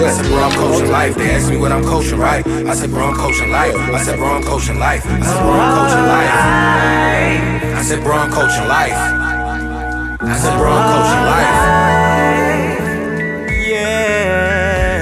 I said, bro, I'm coaching life. They asked me what I'm coaching, right? I said, bro, I'm coaching life. I said, bro, I'm coaching life. I said, bro, I'm coaching life. I said, bro, I'm coaching life. I said, bro, I'm coaching life. Yeah.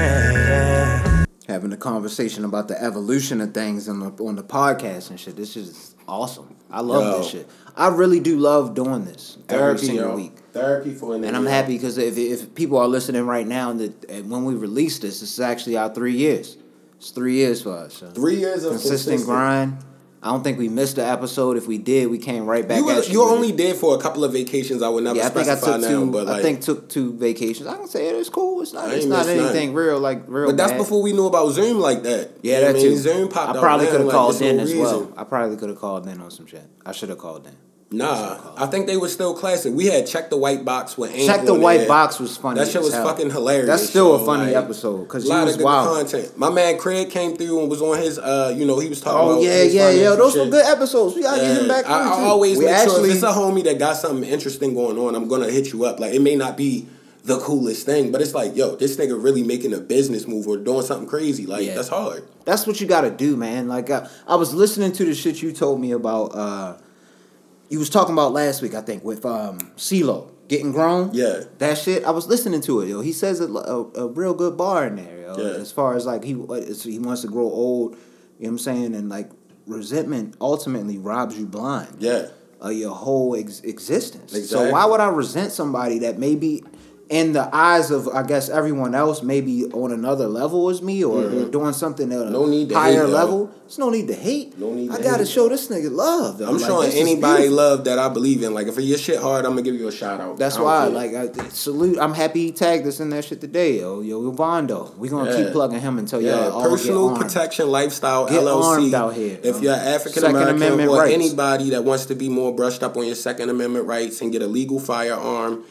Having a conversation about the evolution of things on the on the podcast and shit. This is awesome. I love Yo. this shit. I really do love doing this every Therapy, single yo. week. Therapy for an And I'm happy because if, if people are listening right now, that and when we release this, this is actually our three years. It's three years for us. So. Three years of consistent grind. I don't think we missed an episode. If we did, we came right back You, at you. only did for a couple of vacations. I would never Yeah, I think I took now, two. but like, I think took two vacations. I can say it. It's cool. It's not. It's not anything real like real. but that's bad. before we knew about Zoom like that. Yeah, You that I mean? Zoom popped I probably could have like, called in no as reason. well. I probably could have called in on some shit. I should have called in. Nah, I think they were still classic. We had check the white box with Check the white there. box was funny. That shit was fucking hilarious. That's still yo, a funny like, episode because A lot was of good wild. content. My man Craig came through and was on his. uh You know, he was talking. Oh about yeah, yeah, yeah. Those were good episodes. We gotta get him back. I, on, I always we make sure actually, if it's a homie that got something interesting going on, I'm gonna hit you up. Like it may not be the coolest thing, but it's like, yo, this nigga really making a business move or doing something crazy. Like Yeah. that's hard. That's what you got to do, man. Like I, I was listening to the shit you told me about. uh You was talking about last week, I think, with um CeeLo getting grown. Yeah. that shit. I was listening to it, yo. He says a, a, a real good bar in there, yo. Yeah. As far as like he he wants to grow old, you know what I'm saying, and like resentment ultimately robs you blind. Yeah. of your whole ex- existence. Exactly. So why would I resent somebody that maybe in the eyes of I guess everyone else maybe on another level as me or doing something at a Mm-hmm. No need to higher hate, level? There's no need to hate. No need I to gotta hate. show this nigga love. Though. I'm Like, showing anybody love that I believe in. Like if your shit hard, I'm gonna give you a shout out. That's I why, like, I salute. I'm happy he tagged us in that shit today, yo. Yo, Vondo. We gonna Yeah. keep plugging him until Yeah, y'all all personal get armed. protection lifestyle Get LLC. out here, If yo. you're African American or rights. anybody that wants to be more brushed up on your Second Amendment rights and get a legal firearm,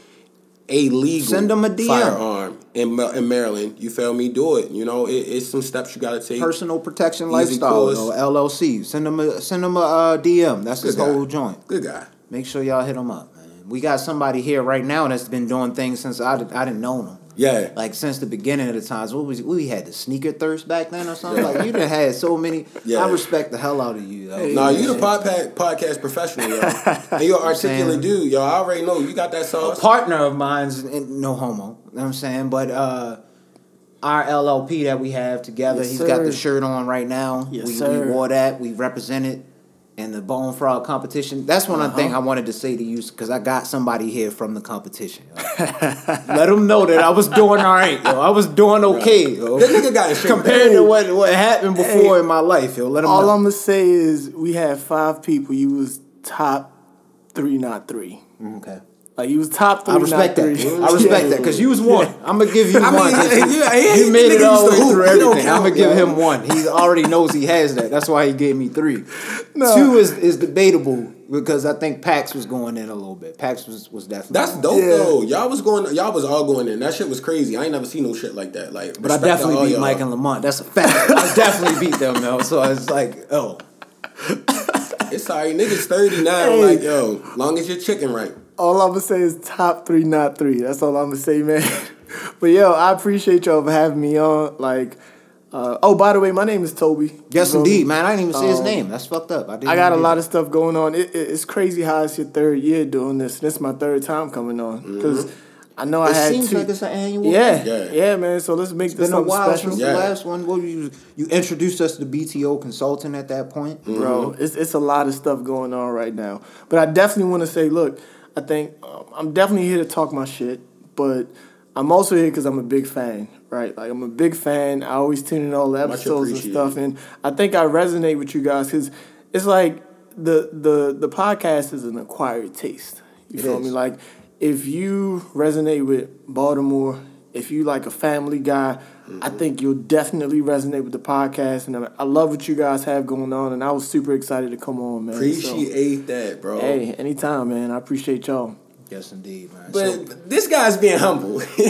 a legal Send 'em a DM. firearm in, in Maryland, you feel me? Do it. You know, it, it's some steps you got to take. Personal protection Easy lifestyle, course. yo, LLC. Send him a send him a uh, DM. That's his guy. whole joint. Good guy. Make sure y'all hit him up, man. We got somebody here right now that's been doing things since I, I didn't know him. Yeah. Like since the beginning of the times, what was we had the sneaker thirst back then or something? Like you done had so many. Yeah. I respect the hell out of you. Though. Nah, you the podpa- podcast professional, yo. and you're an articulate saying? dude, yo. I already know you got that a partner of mine's and no homo. You know what I'm saying? But uh our LLP that we have together, Yes, he's got the shirt on right now. Yes, we, sir. we wore that. We represented in the bone frog competition. That's one Uh-huh. thing I wanted to say to you because I got somebody here from the competition. Let them know that I was doing all right. Yo. I was doing okay. Yo. That nigga got. Compared to what, what happened before Hey. in my life, yo. Let them All know. I'm gonna say is we had five people. You was top three, not three. okay. Like you was top three. I respect that. Three. I respect that because you was one. I'm gonna give you I one. mean, 'cause yeah, yeah, he he- made it all the way through hoop. He everything. I'm gonna give yo. him one. He already knows he has that. That's why he gave me three. No. Two is, is debatable because I think Pax was going in a little bit. Pax was was definitely. That's dope Yeah. though. Y'all was going. Y'all was all going in. That shit was crazy. I ain't never seen no shit like that. Like, But I respect to all definitely beat y'all. Mike and Lamont. That's a fact. I definitely beat them though. So it's like, oh, It's sorry, niggas thirty now. Hey. Like, yo, long as your chicken right. All I'm gonna say is top three, not three. That's all I'm gonna say, man. but yo, I appreciate y'all for having me on. Like, uh, oh, by the way, my name is Toby. yes, You feel me? indeed, man. I didn't even see his Um, name. That's fucked up. I, didn't I got a even- lot of stuff going on. It, it, it's crazy how it's your third year doing this. This is my third time coming on because I know I had. It had seems two. like it's an annual. yeah, Yeah. yeah, man. So let's make It's this been a while special. since Yeah. the last one. What you you introduced us to BTO consultant at that point, bro. It's it's a lot of stuff going on right now. But I definitely want to say, look, I think um, I'm definitely here to talk my shit, but I'm also here because I'm a big fan, right? Like I'm a big fan. I always tune in all the episodes and stuff, and I think I resonate with you guys because it's like the the the podcast is an acquired taste. You It feel is. me? Like if you resonate with Baltimore, if you like a family guy. I Mm-hmm. think you'll definitely resonate with the podcast, and I- I love what you guys have going on, and I was super excited to come on, man. So- Appreciate that, bro. Hey, anytime, man. I appreciate y'all. Yes, indeed, man. So- But this guy's being humble. he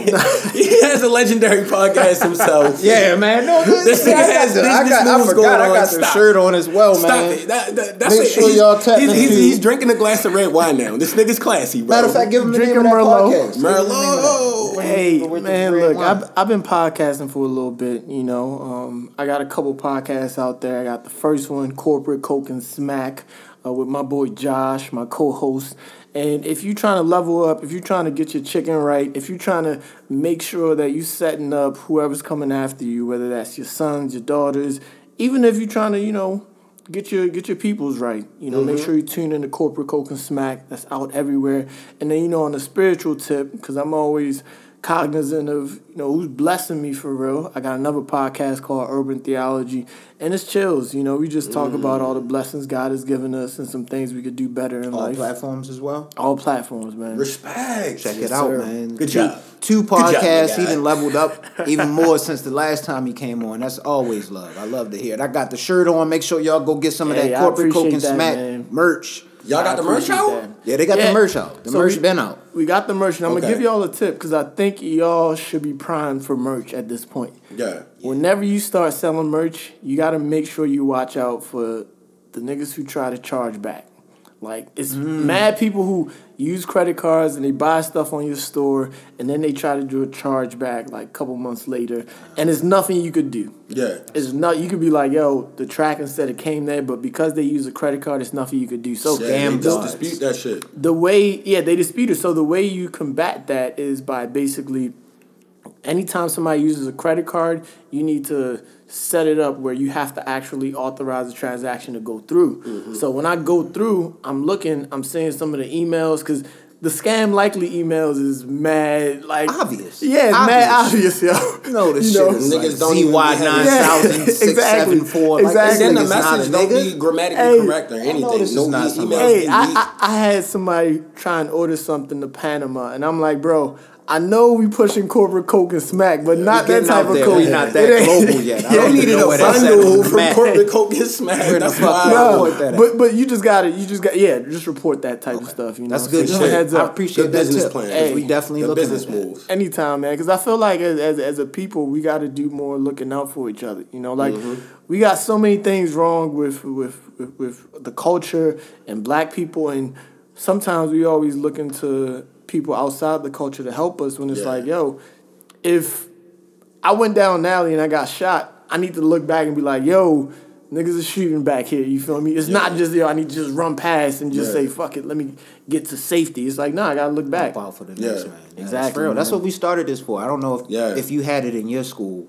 has a legendary podcast himself. yeah, man. No, This see, nigga I got has the, I, business got, I forgot. going I got the Stop. shirt on as well, Stop man. it. That, that, that's Make it. sure he's, y'all tap he's, he's, into- he's drinking a glass of red wine now. This nigga's classy, bro. Matter of fact, give him the name Drinking of that Merlot. podcast. Give him the name of Merlot. that. Hey man, look. I've, I've been podcasting for a little bit. You know, um, I got a couple podcasts out there. I got the first one, Corporate Coke and Smack, uh, with my boy Josh, my co-host. And if you're trying to level up, if you're trying to get your chicken right, if you're trying to make sure that you're setting up whoever's coming after you, whether that's your sons, your daughters, even if you're trying to, you know, get your get your peoples right. You know, make mm-hmm. sure you tune in to Corporate Coke and Smack. That's out everywhere. And then you know, on the spiritual tip, because I'm always cognizant of you know who's blessing me for real. I got another podcast called Urban Theology, and it's chills. You know, we just talk about mm. all the blessings God has given us and some things we could do better in All life. platforms as well. all platforms, man. Respect. Check Yes, it out, sir. man. Good two, job. Two Good job, podcasts. he guy. done leveled up even more since the last time he came on. That's always love. I love to hear it. I got the shirt on. Make sure y'all go get some of that corporate coke and that, smack man. merch. Y'all got I the merch out? that. Yeah, they got Yeah. the merch out. The So merch we- been out. We got the merch, and I'm Okay. gonna give y'all a tip because I think y'all should be primed for merch at this point. Yeah. Whenever you start selling merch, you got to make sure you watch out for the niggas who try to charge back. Like it's mm. mad people who use credit cards and they buy stuff on your store and then they try to do a charge back like a couple months later and it's nothing you could do. Yeah. It's not you could be like, yo, the track instead it came there, but because they use a credit card, it's nothing you could do. So Yeah, Damn they just dispute that shit. the way yeah they dispute it so the way you combat that is by basically anytime somebody uses a credit card you need to set it up where you have to actually authorize the transaction to go through Mm-hmm. so when i go through i'm looking i'm seeing some of the emails because the scam likely emails is mad like Obvious. yeah it's mad obvious yo You know this You know? shit is Niggas like don't even be having- ZY9674. Yeah, Like, exactly. this Then the nigga's not a message don't nigga. be grammatically Hey, correct or I know anything. this is No not somebody- emails Hey, be I, leaked. I, I had somebody try and order something to Panama, and I'm like, bro, I know we pushing corporate coke and smack, but not that type of coke. We not that It global yet. I don't know a bundle from corporate coke and smack. That's why. No, that but but you just got to You just got yeah. Just report that type of stuff. You know, That's good So just shit. Heads I appreciate that business tip. plan. Hey, we definitely looking business at that. moves. Anytime, man, because I feel like as, as as a people, we got to do more looking out for each other. You know, like mm-hmm. we got so many things wrong with with, with with the culture and black people, and sometimes we always looking to people outside the culture to help us. When it's Yeah. like, yo, if I went down an alley and I got shot, I need to look back and be like, yo. Niggas is shooting back here, you feel me? It's not just yo, I need to just run past and just Yeah. say, fuck it, let me get to safety. It's like, nah, I gotta look back. Help out for the Yeah. next man. Yeah, Exactly, That's, real. that's what we started this for. I don't know if Yeah. if you had it in your school.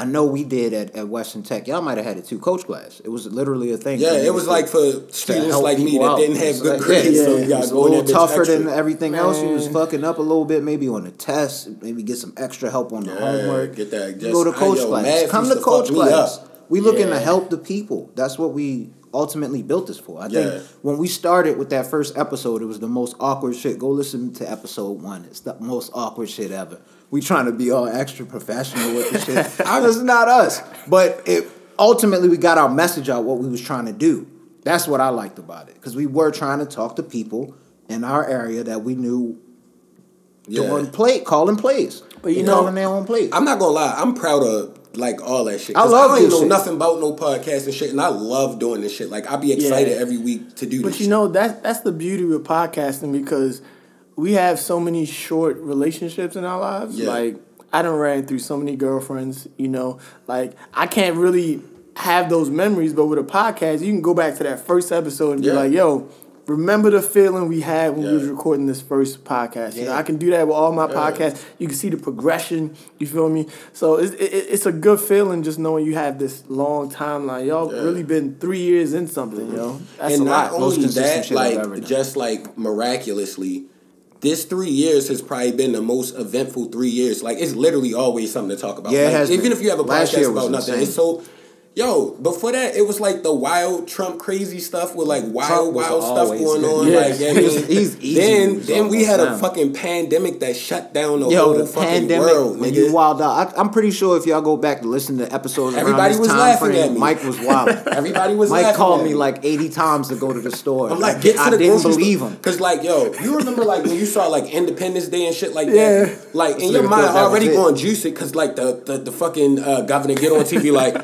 I know we did at, at Western Tech. Y'all might have had it too. Coach class. It was literally a thing. Yeah, it was like for students like me that out. didn't have good like, grades, yeah, so yeah. you gotta a little tougher extra. than everything else. You was fucking up a little bit, maybe on the test, maybe get some extra help on the Yeah, homework. get that. You Just- go to coach yo, class. math Come to to coach class. up. We looking to help the people. That's what we ultimately built this for. I think when we started with that first episode, it was the most awkward shit. Go listen to episode one. It's the most awkward shit ever. We trying to be all extra professional with the shit. It's not us. But it ultimately we got our message out what we was trying to do. That's what I liked about it. Because we were trying to talk to people in our area that we knew Yeah. doing play calling plays. But you know- calling their own plays. I'm not gonna lie, I'm proud of like all that shit. I 'Cause love I don't even this know shit. nothing about no podcast and shit, and I love doing this shit. Like I be excited Yeah. every week to do But this. you know that's that's the beauty with podcasting because we have so many short relationships in our lives. Yeah. Like I done ran through so many girlfriends. You know, like I can't really have those memories. But with a podcast, you can go back to that first episode and Yeah. be like, "Yo, remember the feeling we had when we was recording this first podcast?" You know, Yeah. I can do that with all my Yeah. podcasts. You can see the progression. You feel me? So it's it, it's a good feeling just knowing you have this long timeline. Y'all Yeah. really been three years in something, yo. That's and a not lot. Most only consistent that, shit I've ever like done. just like miraculously, this three years has probably been the most eventful three years. Like it's literally always something to talk about. Yeah, it Like, has even been. if you have a podcast about nothing, insane. it's so Yo, before that, it was like the wild Trump crazy stuff with like wild, Trump wild stuff going on. Yeah. Like, yeah, I He's- mean, he's easy then then we had a fucking pandemic that shut down the Yo, whole the fucking pandemic world, when nigga. you wild out. I, I'm pretty sure if y'all go back to listen to episodes, Everybody was laughing frame, at me. Mike was wild. Everybody was Mike laughing called at me like 80 times to go to the store. I'm like, get to I the didn't believe store. him. Cause like, yo, you remember like when you saw like Independence Day and shit like Yeah. that? Like in your mind thought that was already going juicy cause like the the, the fucking uh, governor get on TV like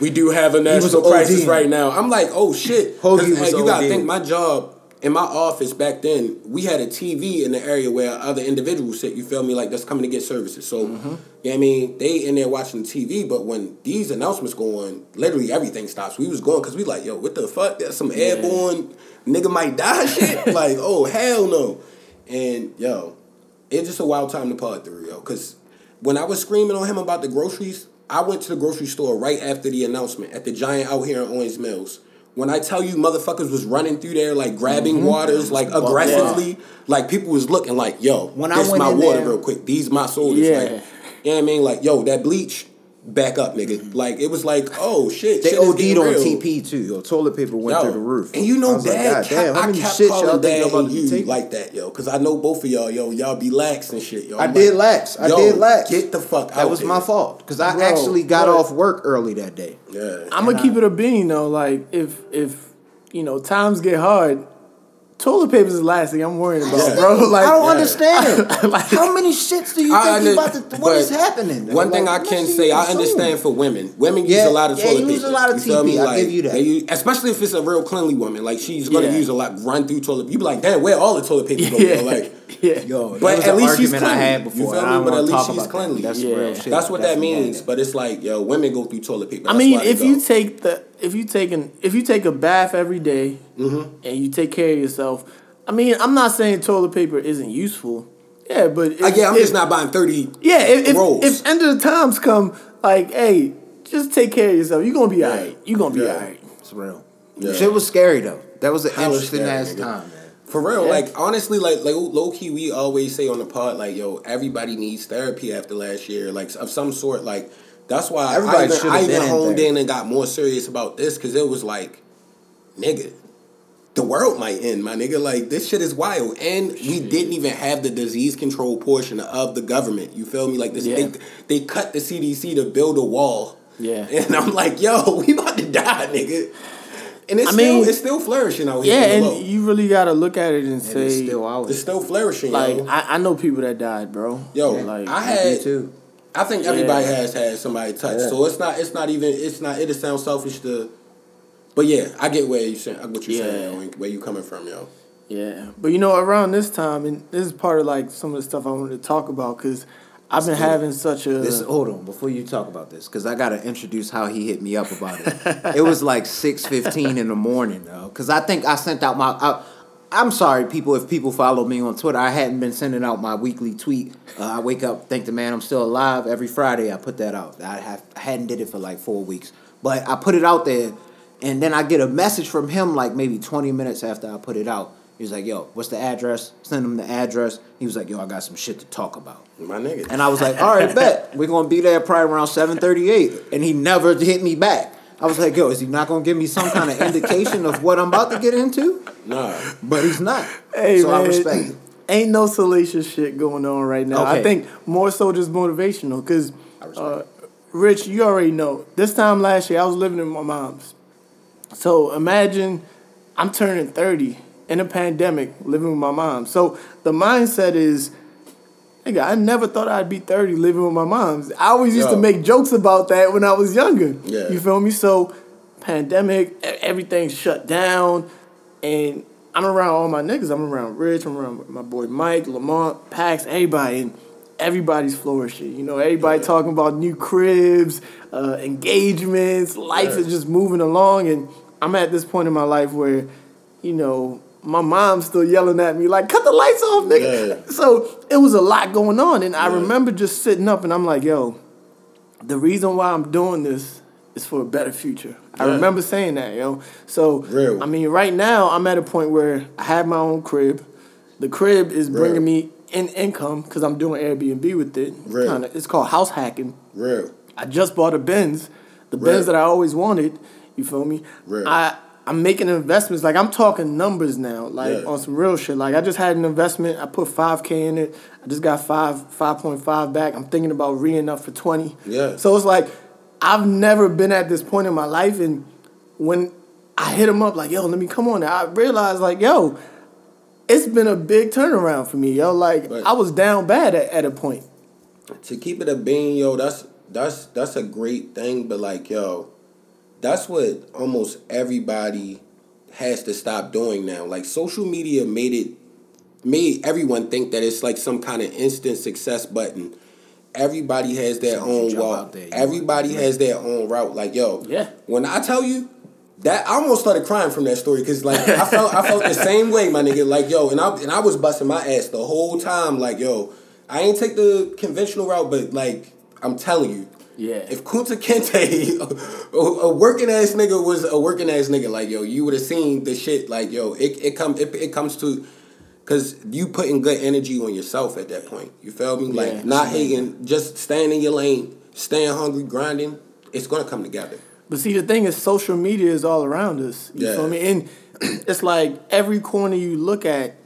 we do have a national crisis right now. I'm like, oh shit. 'Cause, Hoagie was uh, you gotta think my job in my office back then, we had a TV in the area where other individuals sit, you feel me, like that's coming to get services. So, Mm-hmm. you know what I mean? They in there watching the TV, but when these announcements go on, literally everything stops. We was going because we like, yo, what the fuck? There's some airborne nigga might die shit. like, oh, hell no. And, yo, it's just a wild time to pod through, yo. Because when I was screaming on him about the groceries, I went to the grocery store right after the announcement at the Giant out here in Owings Mills. When I tell you motherfuckers was running through there like grabbing Mm-hmm. waters like aggressively, like people was looking like, yo, When I this went my water there- real quick. These my soldiers. Yeah. Like, you know what I mean? Like, yo, that bleach, back up, nigga. Mm-hmm. Like it was like, oh shit. They shit is OD'd on real. TP too. Yo, toilet paper went Yo, through the roof. And you know, I was like, Dad, God damn, how I many kept shit y'all calling think y'all Dad about to you take? like that, yo, because I know both of y'all, yo, y'all be lax and shit, yo. I I'm did like, lax. I yo, did lax. Get the fuck out. That was there. my fault because I Bro, actually got but- off work early that day. Yeah. I'm gonna keep it a bean though. Like if if you know times get hard, toilet paper is the last thing I'm worried about, Yeah. bro. Like I don't yeah. understand. Like- How many shits do you I think you under- about to? What is happening? One thing I can say, I understand for women. Women use a lot of yeah, toilet you use paper. a lot of TP, me? I Like, give you that. use- especially if it's a real cleanly woman. Like she's gonna Yeah. use a lot, run through toilet. You be like, damn, where all the toilet paper go? Yeah. yo? Like, yeah, Yo, that But was at an least she's argument I cleanly. had You feel me? I But at least she's about that. cleanly. That's Yeah. real shit. that's what that means. But it's like, yo, women go through toilet paper. I mean, if go. you take the if you take an if you take a bath every day Mm-hmm. and you take care of yourself, I mean, I'm not saying toilet paper isn't useful. Yeah, but if, Uh, yeah, I'm if- just not buying thirty. Yeah, if if, rolls. if end of the times come, like, hey, just take care of yourself. You're gonna be alright. You're gonna be Yeah. alright. It's real. Yeah. Shit was scary though. That was an Hella interesting ass time, man. For real, Yeah. like honestly, like like low key, we always say on the pod, like yo, everybody needs therapy after last year, like of some sort. Like that's why Everybody I even, I even in honed therapy. in and got more serious about this because it was like, nigga, the world might end, my nigga. Like this shit is wild, and we didn't even have the disease control portion of the government. You feel me? Like this, Yeah. they they cut the CDC to build a wall. Yeah. and I'm like, yo, we about to die, nigga. And it's I still mean- it's still flourishing out here. Yeah, on low. and you really gotta look at it and And say, it's still out. It's still flourishing, like. I, I know people that died, bro. Yo, like, I had too. I think everybody Yeah. has had somebody touch. Yeah. So it's not it's not even it's not it sounds selfish to But yeah, I get where you saying what you're saying, Yeah. yo, where you coming from, yo. Yeah, but you know, around this time, and this is part of like some of the stuff I wanted to talk about because I've been having such a This hold on before you talk about this because I gotta introduce how he hit me up about it. it was like six fifteen in the morning though because I think I sent out my. I, I'm sorry, people. If people follow me on Twitter, I hadn't been sending out my weekly tweet. Uh, I wake up, thank the man I'm still alive. Every Friday, I put that out. I have I hadn't did it for like four weeks, but I put it out there, and then I get a message from him like maybe 20 minutes after I put it out. He was like, "Yo, what's the address?" Send him the address. He was like, "Yo, I got some shit to talk about." My nigga. And I was like, all right, bet. We're gonna be there probably around seven thirty eight. And he never hit me back. I was like, yo, is he not gonna give me some kind of indication of what I'm about to get into? nah. But he's not. Hey so man, I respect it. ain't no salacious shit going on right now. I think more so just motivational because, uh, Rich, you already know. This time last year, I was living in my mom's. So imagine I'm turning thirty in a pandemic, living with my mom. So the mindset is. Nigga, I never thought I'd be 30 living with my mom. I always used to make jokes about that when I was younger. Yeah. You feel me? So, pandemic, everything shut down, and I'm around all my niggas. I'm around Rich, I'm around my boy Mike, Lamont, Pax, everybody, and everybody's flourishing. You know, everybody Yeah. talking about new cribs, uh, engagements, life Yeah. is just moving along, and I'm at this point in my life where, you know, my mom's still yelling at me like, "Cut the lights off, nigga." Yeah. So it was a lot going on, and I Yeah. remember just sitting up, and I'm like, "Yo, the reason why I'm doing this is for a better future." I remember saying that, yo. So Real. I mean, right now I'm at a point where I have my own crib. The crib is bringing me in income because I'm doing Airbnb with it. Real. Kinda, it's called house hacking. Real. I just bought a Benz. the Right. Benz that I always wanted. You feel me? Right. I I'm making investments. Like I'm talking numbers now, like Yeah. on some real shit. Like I just had an investment. I put five k in it. I just got five five point five back. I'm thinking about re up for twenty. Yeah. So it's like I've never been at this point in my life, and when I hit him up like, yo, let me come on. I realized like, yo, it's been a big turnaround for me, yo. Like Right. I was down bad at, at a point. to keep it a bean, yo, that's that's that's a great thing, but like, yo, that's what almost everybody has to stop doing now. Like social media made it made everyone think that it's like some kind of instant success button. Everybody has their own walk. out there, you Everybody has their own route. Like, yo, Yeah. when I tell you that I almost started crying from that story because like I felt I felt the same way, my nigga. Like yo, and I and I was busting my ass the whole time. Like yo, I ain't take the conventional route, but like I'm telling you, Yeah. If Kunta Kinte, a, a working ass nigga was a working ass nigga, like yo, you would have seen the shit. Like yo, it it come it, it comes to. Cause you putting good energy on yourself at that point. You feel me? Like Yeah. not hating, just staying in your lane, staying hungry, grinding. It's gonna come together. But see, the thing is, social media is all around us. You Yeah. feel me? And it's like every corner you look at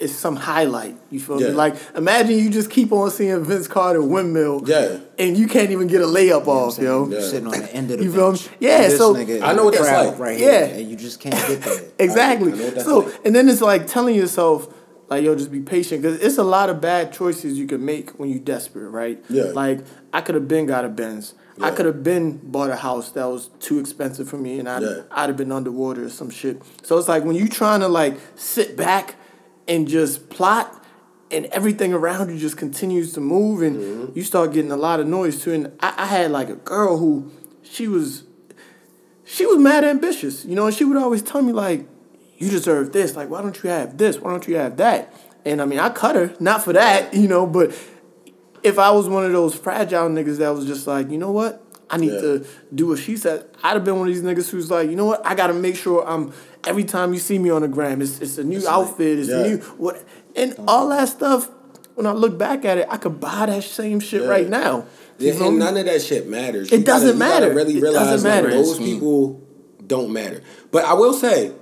is some highlight. You feel Yeah. me? Like imagine you just keep on seeing Vince Carter windmill, Yeah. and you can't even get a layup off, saying? yo. You're Yeah. sitting on the end of the You feel bench. me? Yeah, This so- nigga I know what that's like. Right here, Yeah. and you just can't get there. Exactly. I know So like. and then it's like telling yourself, like, yo, just be patient because it's a lot of bad choices you can make when you're desperate, right? Yeah. Like I could have been got a Benz. I could have been bought a house that was too expensive for me, and I'd Yeah. I'd have been underwater or some shit. So it's like when you trying to like sit back and just plot. And everything around you just continues to move, and Mm-hmm. you start getting a lot of noise too. And I, I had like a girl who, she was she was mad ambitious, you know, and she would always tell me like, "You deserve this. Like, why don't you have this? Why don't you have that?" And I mean, I cut her not for that, you know, but if I was one of those fragile niggas that was just like, you know what, I need Yeah. to do what she said, I'd have been one of these niggas who's like, you know what, I got to make sure I'm every time you see me on the gram, it's it's a new outfit, it's yeah. new what, and all that stuff. When I look back at it, I could buy that same shit Yeah. right now. Yeah, and none of that shit matters. It You doesn't gotta matter. really It realize doesn't like, matter. those mm. people don't matter. But I will say,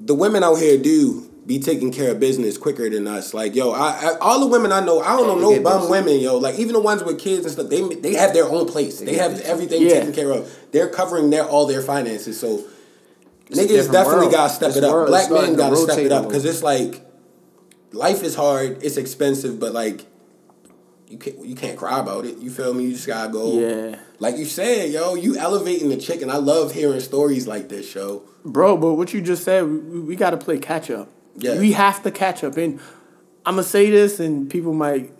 the women out here do be taking care of business quicker than us. Like yo, I, I all the women I know, I don't know no bum women, yo. Like even the ones with kids and stuff, they they have their own place. They, get have everything Yeah. taken care of. They're covering their all their finances. So a niggas definitely world. gotta step This it up. Black men gotta step it up because it's like life is hard. It's expensive, but like you can't you can't cry about it. You feel me? You just gotta go. Yeah. Like you said, yo, you elevating the chick, and I love hearing stories like this, show. Bro, but what you just said, we, we got to play catch up. Yeah. We have to catch up. And I'm going to say this, and people might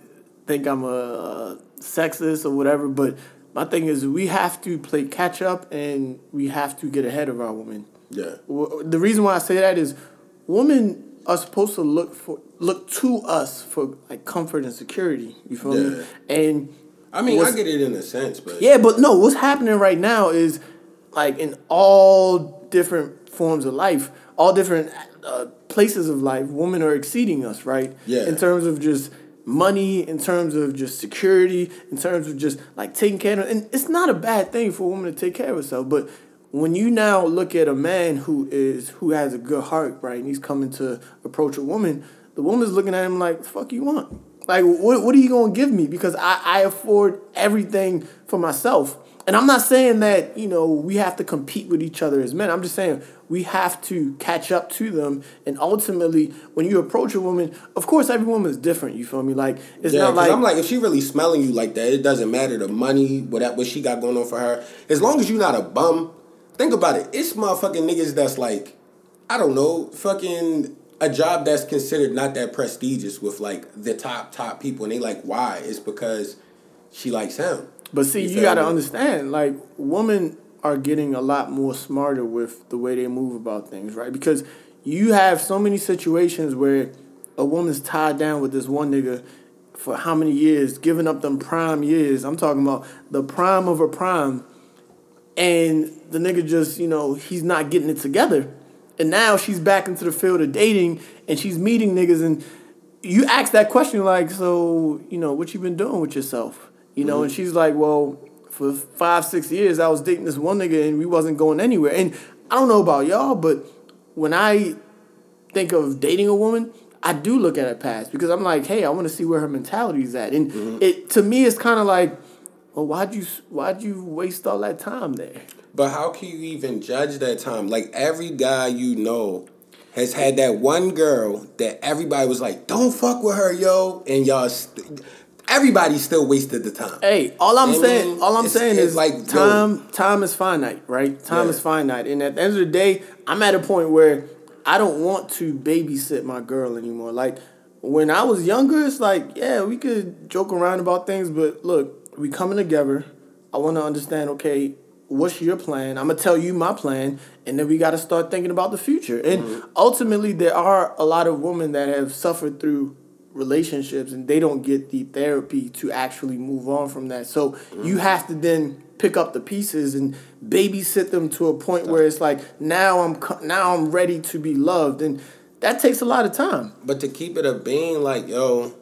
think I'm a, sexist or whatever, but my thing is we have to play catch up and we have to get ahead of our women. Yeah. The reason why I say that is women are supposed to look for look to us for like comfort and security. You feel me? And I mean, I get it in a sense, but yeah, but no, what's happening right now is like in all different forms of life, all different uh, places of life, women are exceeding us, right? Yeah. In terms of just money, in terms of just security, in terms of just like taking care of, and it's not a bad thing for a woman to take care of herself, but when you now look at a man who is who has a good heart, right, and he's coming to approach a woman, the woman's looking at him like, "The fuck you want?" Like, what, what are you gonna give me? Because I, I afford everything for myself. And I'm not saying that, you know, we have to compete with each other as men. I'm just saying we have to catch up to them. And ultimately, when you approach a woman, of course, every woman is different. You feel me? Like, it's yeah, not like, I'm like, if she really smelling you like that, it doesn't matter the money, what that what she got going on for her. As long as you're not a bum, think about it. It's motherfucking niggas that's like, I don't know, fucking a job that's considered not that prestigious with like the top top people, and they like, why? It's because she likes him. But see, you, got to understand, like, women are getting a lot more smarter with the way they move about things, right? Because you have so many situations where a woman's tied down with this one nigga for how many years, giving up them prime years. I'm talking about the prime of a prime. And the nigga just, you know, he's not getting it together. And now she's back into the field of dating and she's meeting niggas and you ask that question like, so, you know, what you been doing with yourself? You know, and she's like, well, for five, six years, I was dating this one nigga and we wasn't going anywhere. And I don't know about y'all, but when I think of dating a woman, I do look at her past because I'm like, hey, I want to see where her mentality's at. And Mm-hmm. it to me, it's kind of like, well, why'd you why'd you waste all that time there? But how can you even judge that time? Like every guy you know has had that one girl that everybody was like, "Don't fuck with her, yo," and y'all. St- everybody still wasted the time. Hey, all I'm saying, mean, all I'm it's- saying it's is like, like yo- time. Time is finite, right? Time Yeah. is finite, and at the end of the day, I'm at a point where I don't want to babysit my girl anymore. Like when I was younger, it's like yeah, we could joke around about things, but look, we coming together. I want to understand. Okay, what's your plan? I'm gonna tell you my plan, and then we got to start thinking about the future. And Mm-hmm. ultimately, there are a lot of women that have suffered through relationships and they don't get the therapy to actually move on from that. So Mm-hmm. you have to then pick up the pieces and babysit them to a point where it's like now I'm now I'm ready to be loved and that takes a lot of time. But to keep it a being, like yo,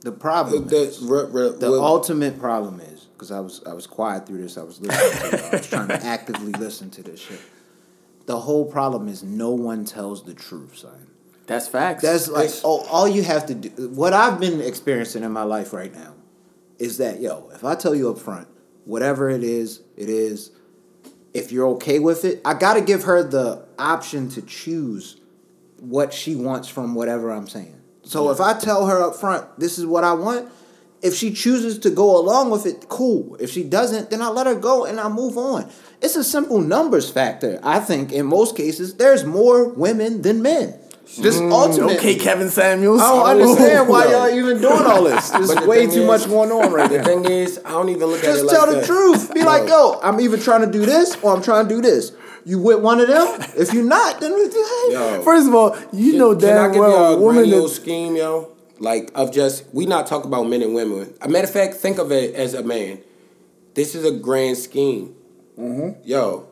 The problem the, is, re, re, the well, ultimate problem is because I was I was quiet through this. I was listening to it. I was trying to actively listen to this shit. The whole problem is no one tells the truth, son. That's facts. That's like It's- oh, all you have to do. What I've been experiencing in my life right now is that yo, if I tell you up front, whatever it is, it is. If you're okay with it, I got to give her the option to choose what she wants from whatever I'm saying. So if I tell her up front, this is what I want. If she chooses to go along with it, cool. If she doesn't, then I let her go and I move on. It's a simple numbers factor. I think in most cases, there's more women than men. Just ultimately. okay, Kevin Samuels. I don't understand why y'all even doing all this. There's But the way too is- much going on right the now. The thing is, I don't even look at it Just like tell the that. truth. Be Yo. like, yo, I'm either trying to do this or I'm trying to do this. You with one of them? If you're not, then hey. Yo. First of all, you know Can I damn give well y'all a a woman that scheme, yo? Like of just we not talk about men and women. A matter of fact, think of it as a man. This is a grand scheme. Mm-hmm. Yo,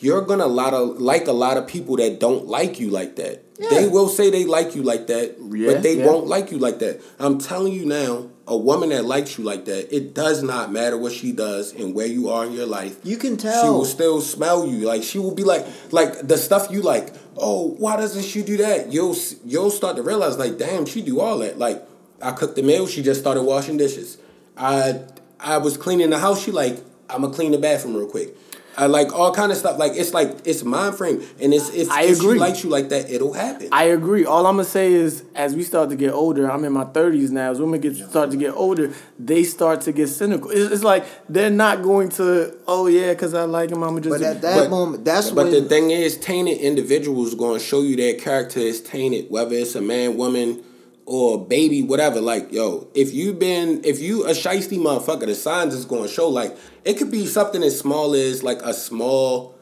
you're gonna lot of like a lot of people that don't like you like that. Yeah. They will say they like you like that, Yeah, but they yeah. won't like you like that. I'm telling you now, a woman that likes you like that, it does not matter what she does and where you are in your life. You can tell. She will still smell you. Like she will be like, like the stuff you like. Oh, why doesn't she do that? You'll you'll start to realize like, damn, she do all that. Like I cooked the meal, she just started washing dishes. I I was cleaning the house. She like, I'm gonna clean the bathroom real quick. I like all kind of stuff. Like it's like it's mind frame, and it's if, I agree. if she likes you like that, it'll happen. I agree. All I'm gonna say is, as we start to get older, I'm in my 30s now. As women get start to get older, they start to get cynical. It's, it's like they're not going to, oh yeah, because I like him. I'm just. But at that But- moment, that's But when the thing is, tainted individuals going to show you their character is tainted, whether it's a man, woman, or baby, whatever. Like, yo, if you been, if you a shisty motherfucker, the signs is going to show. Like, it could be something as small as like a small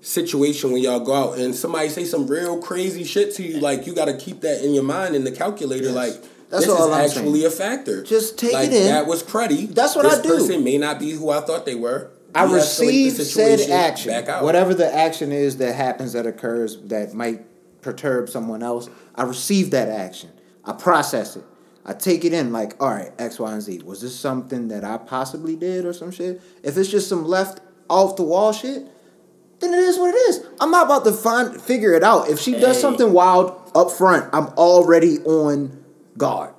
situation when y'all go out and somebody say some real crazy shit to you. Like, you got to keep that in your mind in the calculator. Like. That's this all is I'm actually saying. a factor. Just take like, it in. That was cruddy. That's what this I do. This person may not be who I thought they were. I You escalate the receive said action. Back out. Whatever the action is that happens that occurs that might perturb someone else, I receive that action. I process it. I take it in like, all right, X, Y, and Z. Was this something that I possibly did or some shit? If it's just some left off the wall shit, then it is what it is. I'm not about to find figure it out. If she does Hey. something wild up front, I'm already on guard.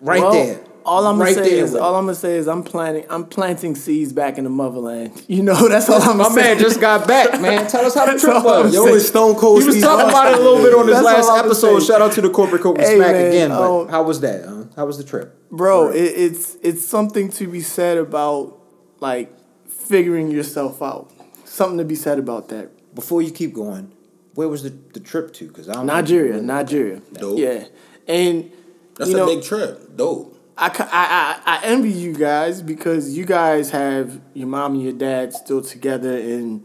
Right Well, there. All I'm gonna say is, all. I'm gonna say is, I'm planting, I'm planting seeds back in the motherland. You know, that's all I'm My man just got back, man. Tell us how the trip was. Yo, it's Stone Cold He was Steve talking about it a little bit on his last episode. Shout out to the corporate coach Hey, smack man, again. Um, how was that? Huh? How was the trip? bro it, it's it's something to be said about like figuring yourself out something to be said about that Before you keep going, where was the, the trip to? Because I don't nigeria nigeria Dope. yeah and That's you a know, big trip. Dope. I, I, I, I envy you guys because you guys have your mom and your dad still together and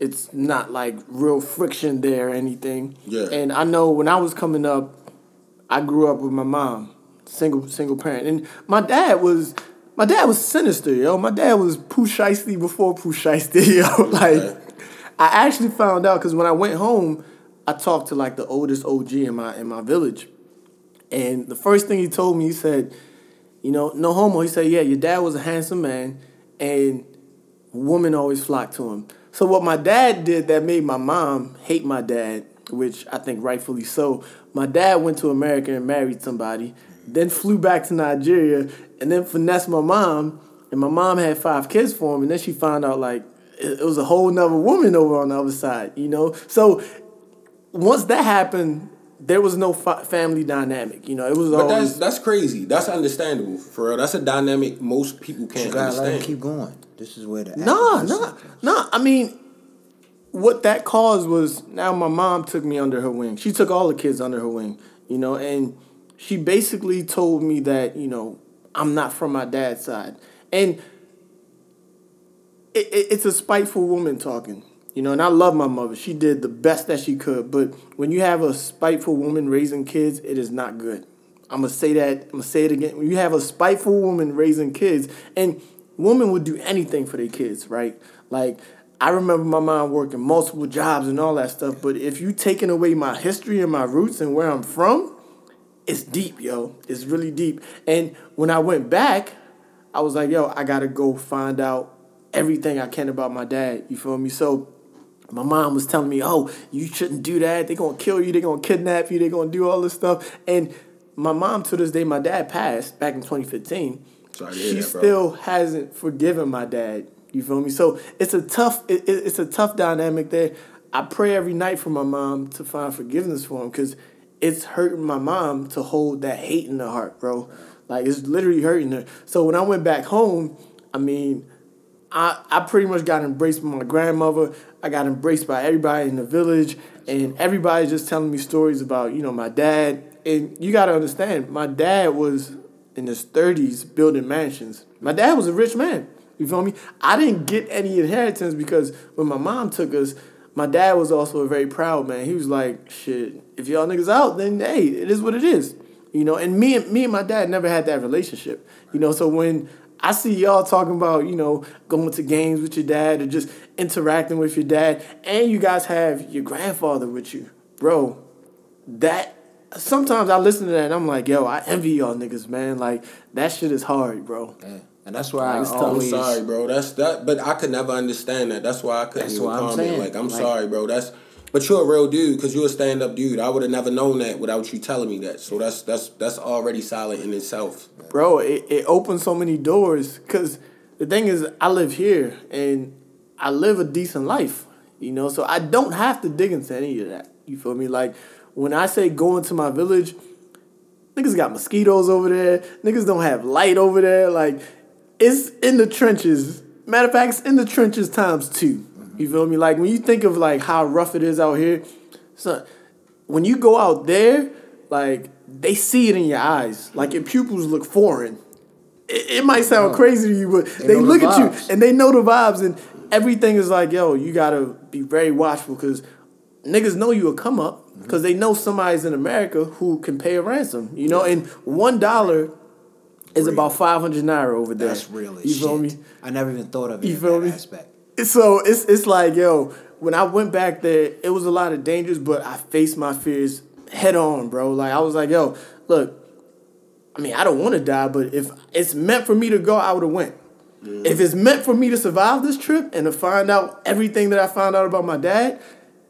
it's not like real friction there or anything. Yeah. And I know when I was coming up, I grew up with my mom, single single parent, and my dad was my dad was sinister, yo. My dad was Pooh Shiesty before Pooh Shiesty, yo. like Okay. I actually found out because when I went home, I talked to like the oldest OG in my in my village. And the first thing he told me, he said, you know, no homo. He said, yeah, your dad was a handsome man, and women always flocked to him. So what my dad did that made my mom hate my dad, which I think rightfully so. My dad went to America and married somebody, then flew back to Nigeria, and then finessed my mom. And my mom had five kids for him, and then she found out like it was a whole nother woman over on the other side, you know. So once that happened, there was no fa- family dynamic. You know, it was But that's always that's crazy. That's understandable for real. That's a dynamic most people can't gotta let him understand. keep going. This is where the Nah, activist nah, nah. I mean, what that caused was now my mom took me under her wing. She took all the kids under her wing, you know, and she basically told me that, you know, I'm not from my dad's side. And it, it, it's a spiteful woman talking, you know, and I love my mother. She did the best that she could. But when you have a spiteful woman raising kids, it is not good. I'm gonna say that. I'm gonna say it again. When you have a spiteful woman raising kids, and women would do anything for their kids, right? Like I remember my mom working multiple jobs and all that stuff. But if you taking away my history and my roots and where I'm from, it's deep, yo. It's really deep. And when I went back, I was like, yo, I gotta go find out everything I can about my dad. You feel me? So my mom was telling me, oh, you shouldn't do that. They're gonna kill you, they're gonna kidnap you, they're gonna do all this stuff. And my mom to this day, my dad passed back in 2015. Sorry she that, still hasn't forgiven my dad. You feel me? So it's a tough it, it- it's a tough dynamic there. I pray every night for my mom to find forgiveness for him because it's hurting my mom to hold that hate in her heart, bro. Like it's literally hurting her. So when I went back home, I mean, I, I pretty much got embraced by my grandmother. I got embraced by everybody in the village, and everybody just telling me stories about you know my dad. And you got to understand, my dad was in his thirties building mansions. My dad was a rich man. You feel me? I didn't get any inheritance because when my mom took us, my dad was also a very proud man. He was like, "Shit, if y'all niggas out, then hey, it is what it is." You know, and me and me and my dad never had that relationship. You know, so when I see y'all talking about, you know, going to games with your dad or just interacting with your dad, and you guys have your grandfather with you, bro. That sometimes I listen to that and I'm like, yo, I envy y'all niggas, man. Like that shit is hard, bro. Yeah. And that's why I It's tough. I'm sorry, bro. That's that. But I could never understand that. That's why I couldn't That's even comment. Like, I'm Like- sorry, bro. That's. But you're a real dude because you're a stand up dude. I would have never known that without you telling me that. So that's that's that's already solid in itself. bro, it, it opens so many doors. Cause the thing is, I live here and I live a decent life, you know. So I don't have to dig into any of that. You feel me? Like when I say going to my village, niggas got mosquitoes over there. Niggas don't have light over there. Like it's in the trenches. Matter of fact, it's in the trenches times two. You feel me? Like when you think of like how rough it is out here, son, when you go out there, like they see it in your eyes. Like your pupils look foreign. It, it might sound crazy to you, but they, know the look at you and they know the vibes, and everything is like, yo, you gotta be very watchful because niggas know you will come up Mm-hmm. because they know somebody's in America who can pay a ransom. You know, and one dollar is Real. about five hundred naira over there. that's real as You shit. feel me? I never even thought of it You feel that me? aspect. So it's it's like yo, when I went back there, it was a lot of dangers, but I faced my fears head on, bro. Like I was like, yo, look, I mean, I don't want to die, but if it's meant for me to go, I would have went. If it's meant for me to survive this trip and to find out everything that I found out about my dad,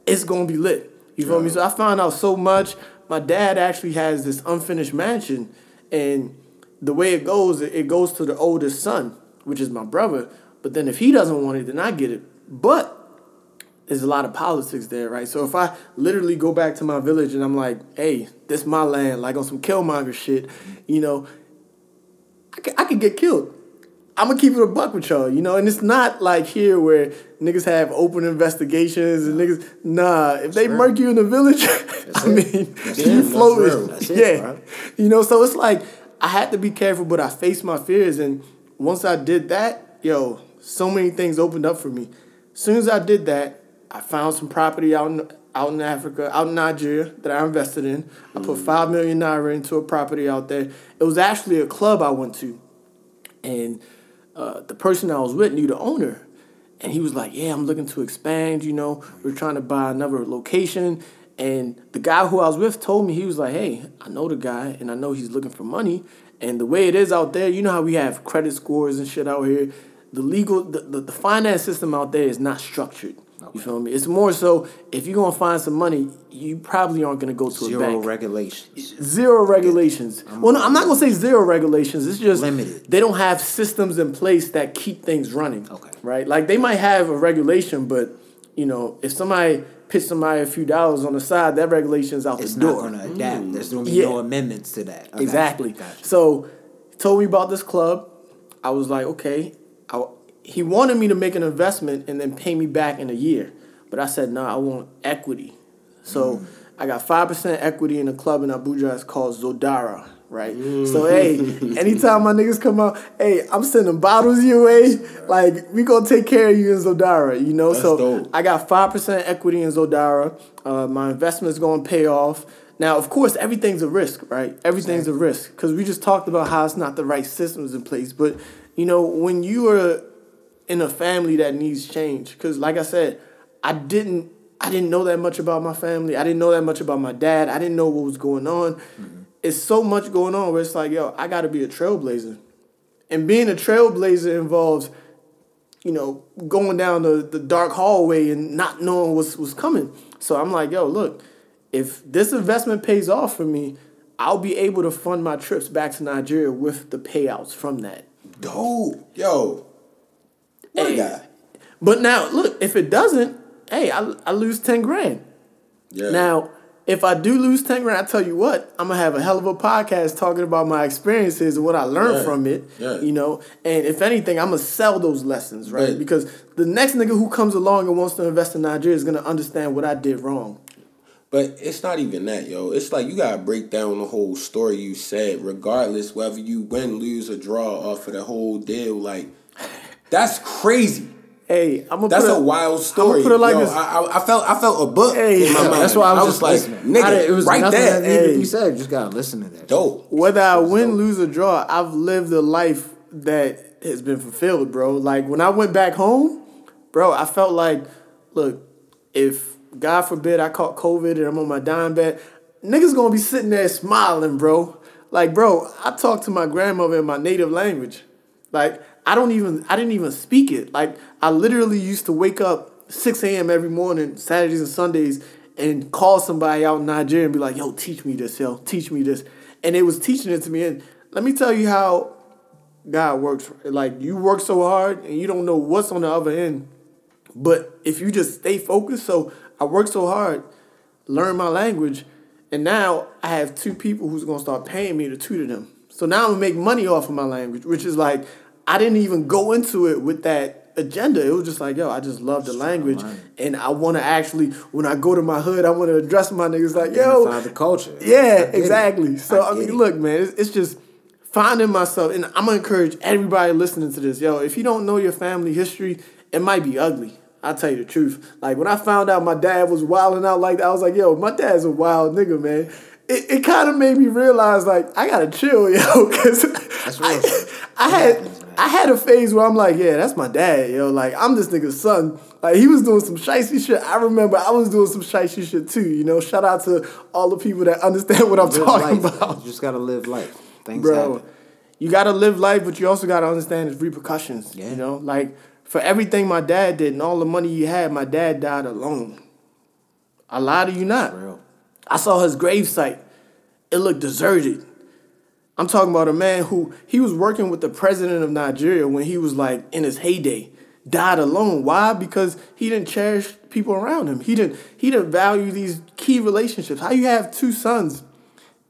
it's gonna be lit. You feel me? So I found out so much. My dad actually has this unfinished mansion, and the way it goes, it goes to the oldest son, which is my brother. But then if he doesn't want it, then I get it. But there's a lot of politics there, right? So if I literally go back to my village and I'm like, hey, this my land, like on some Killmonger shit, you know, I could, I could get killed. I'm gonna keep it a buck with y'all, you know, and it's not like here where niggas have open investigations and niggas. Nah, if they murk you in the village, I mean, you it. That's floating. it, yeah, you know. So it's like I had to be careful, but I faced my fears, and once I did that, yo, so many things opened up for me. As soon as I did that, I found some property out in out in Africa, out in Nigeria that I invested in. I put five million naira into a property out there. It was actually a club I went to, and uh, the person I was with knew the owner, and he was like, "Yeah, I'm looking to expand. You know, we're trying to buy another location." And the guy who I was with told me he was like, "Hey, I know the guy, and I know he's looking for money. And the way it is out there, you know how we have credit scores and shit out here. The legal the, the, the finance system out there is not structured. You feel me? It's more so if you're gonna find some money, you probably aren't gonna go to a Zero bank. regulations. Zero regulations. well, no, I'm not gonna say zero regulations. It's just Limited. They don't have systems in place that keep things running. Okay. Right? Like they might have a regulation, but you know, if somebody pitch somebody a few dollars on the side, that regulation's out It's the not door. going to adapt. There's going to be Yeah. no amendments to that. You, Exactly. got you. So, told me about this club. I was like, okay. He wanted me to make an investment and then pay me back in a year, but I said, no, I want equity. So Mm. I got five percent equity in a club in Abuja. It's called Zodara. Right. Mm. So hey, anytime my niggas come out, hey, I'm sending bottles your way. Like we gonna take care of you in Zodara. You know. That's so dope. I got five percent equity in Zodara. Uh, my investment's gonna pay off. Now, of course, everything's a risk, right? Everything's a risk because we just talked about how it's not the right systems in place. But you know, when you are in a family that needs change, because like I said, I didn't, I didn't know that much about my family. I didn't know that much about my dad. I didn't know what was going on. Mm-hmm. It's so much going on where it's like, yo, I got to be a trailblazer, and being a trailblazer involves you know, going down the, the dark hallway and not knowing what's what's coming. So I'm like, yo, look, if this investment pays off for me, I'll be able to fund my trips back to Nigeria with the payouts from that. Dope. Yo. What Hey. guy. But now, look, if it doesn't, hey, I, I lose 10 grand. Yeah. Now, if I do lose 10 grand, I tell you what, I'm going to have a hell of a podcast talking about my experiences and what I learned Yeah. from it. Yeah. You know, and if anything, I'm going to sell those lessons, right? But- because the next nigga who comes along and wants to invest in Nigeria is going to understand what I did wrong. But it's not even that, yo. It's like you gotta break down the whole story you said, regardless whether you win, lose, or draw off of the whole deal. Like, that's crazy. Hey, I'm gonna That's put a wild story. put it like yo, this. I, I, I felt I felt a book Hey, in my mind. That's why I was, just like, listening. nigga, I it was right nothing there. that needed Hey. be said. Just gotta listen to that. Dope. Whether I win, dope. lose, or draw, I've lived a life that has been fulfilled, bro. Like when I went back home, bro, I felt like, look, if God forbid I caught COVID and I'm on my dying bed, niggas gonna be sitting there smiling, bro. Like, bro, I talked to my grandmother in my native language. Like, I don't even, I didn't even speak it. Like, I literally used to wake up 6 a.m. every morning, Saturdays and Sundays, and call somebody out in Nigeria and be like, yo, teach me this, yo, teach me this. And they was teaching it to me. And let me tell you how God works. Like, you work so hard and you don't know what's on the other end. But if you just stay focused, so I worked so hard, learn my language, and now I have two people who's gonna start paying me to tutor them. So now I'm gonna make money off of my language, which is like I didn't even go into it with that agenda. It was just like, yo, I just love the language, and I want to actually, when I go to my hood, I want to address my niggas like, yo, Identify the culture. Yeah, it. exactly. So I I, mean, it. look, man, it's, it's just finding myself, and I'm gonna encourage everybody listening to this. Yo, if you don't know your family history, it might be ugly. I'll tell you the truth. Like when I found out my dad was wilding out like that, I was like, yo, my dad's a wild nigga, man. It, it kind of made me realize like I gotta chill, yo, because I. I had. I had a phase where I'm like, yeah, that's my dad, yo. Like I'm this nigga's son. Like he was doing some shicey shit. I remember I was doing some shicey shit too. You know, shout out to all the people that understand what I'm Live talking life, about. You just gotta live life. Things bro. happen. You gotta live life, but you also gotta understand its repercussions. Yeah. You know, like for everything my dad did and all the money he had, my dad died alone. I lie to you not. I saw his gravesite. It looked deserted. I'm talking about a man who he was working with the president of Nigeria when he was like in his heyday. Died alone. Why? Because he didn't cherish people around him. He didn't he didn't value these key relationships. How you have two sons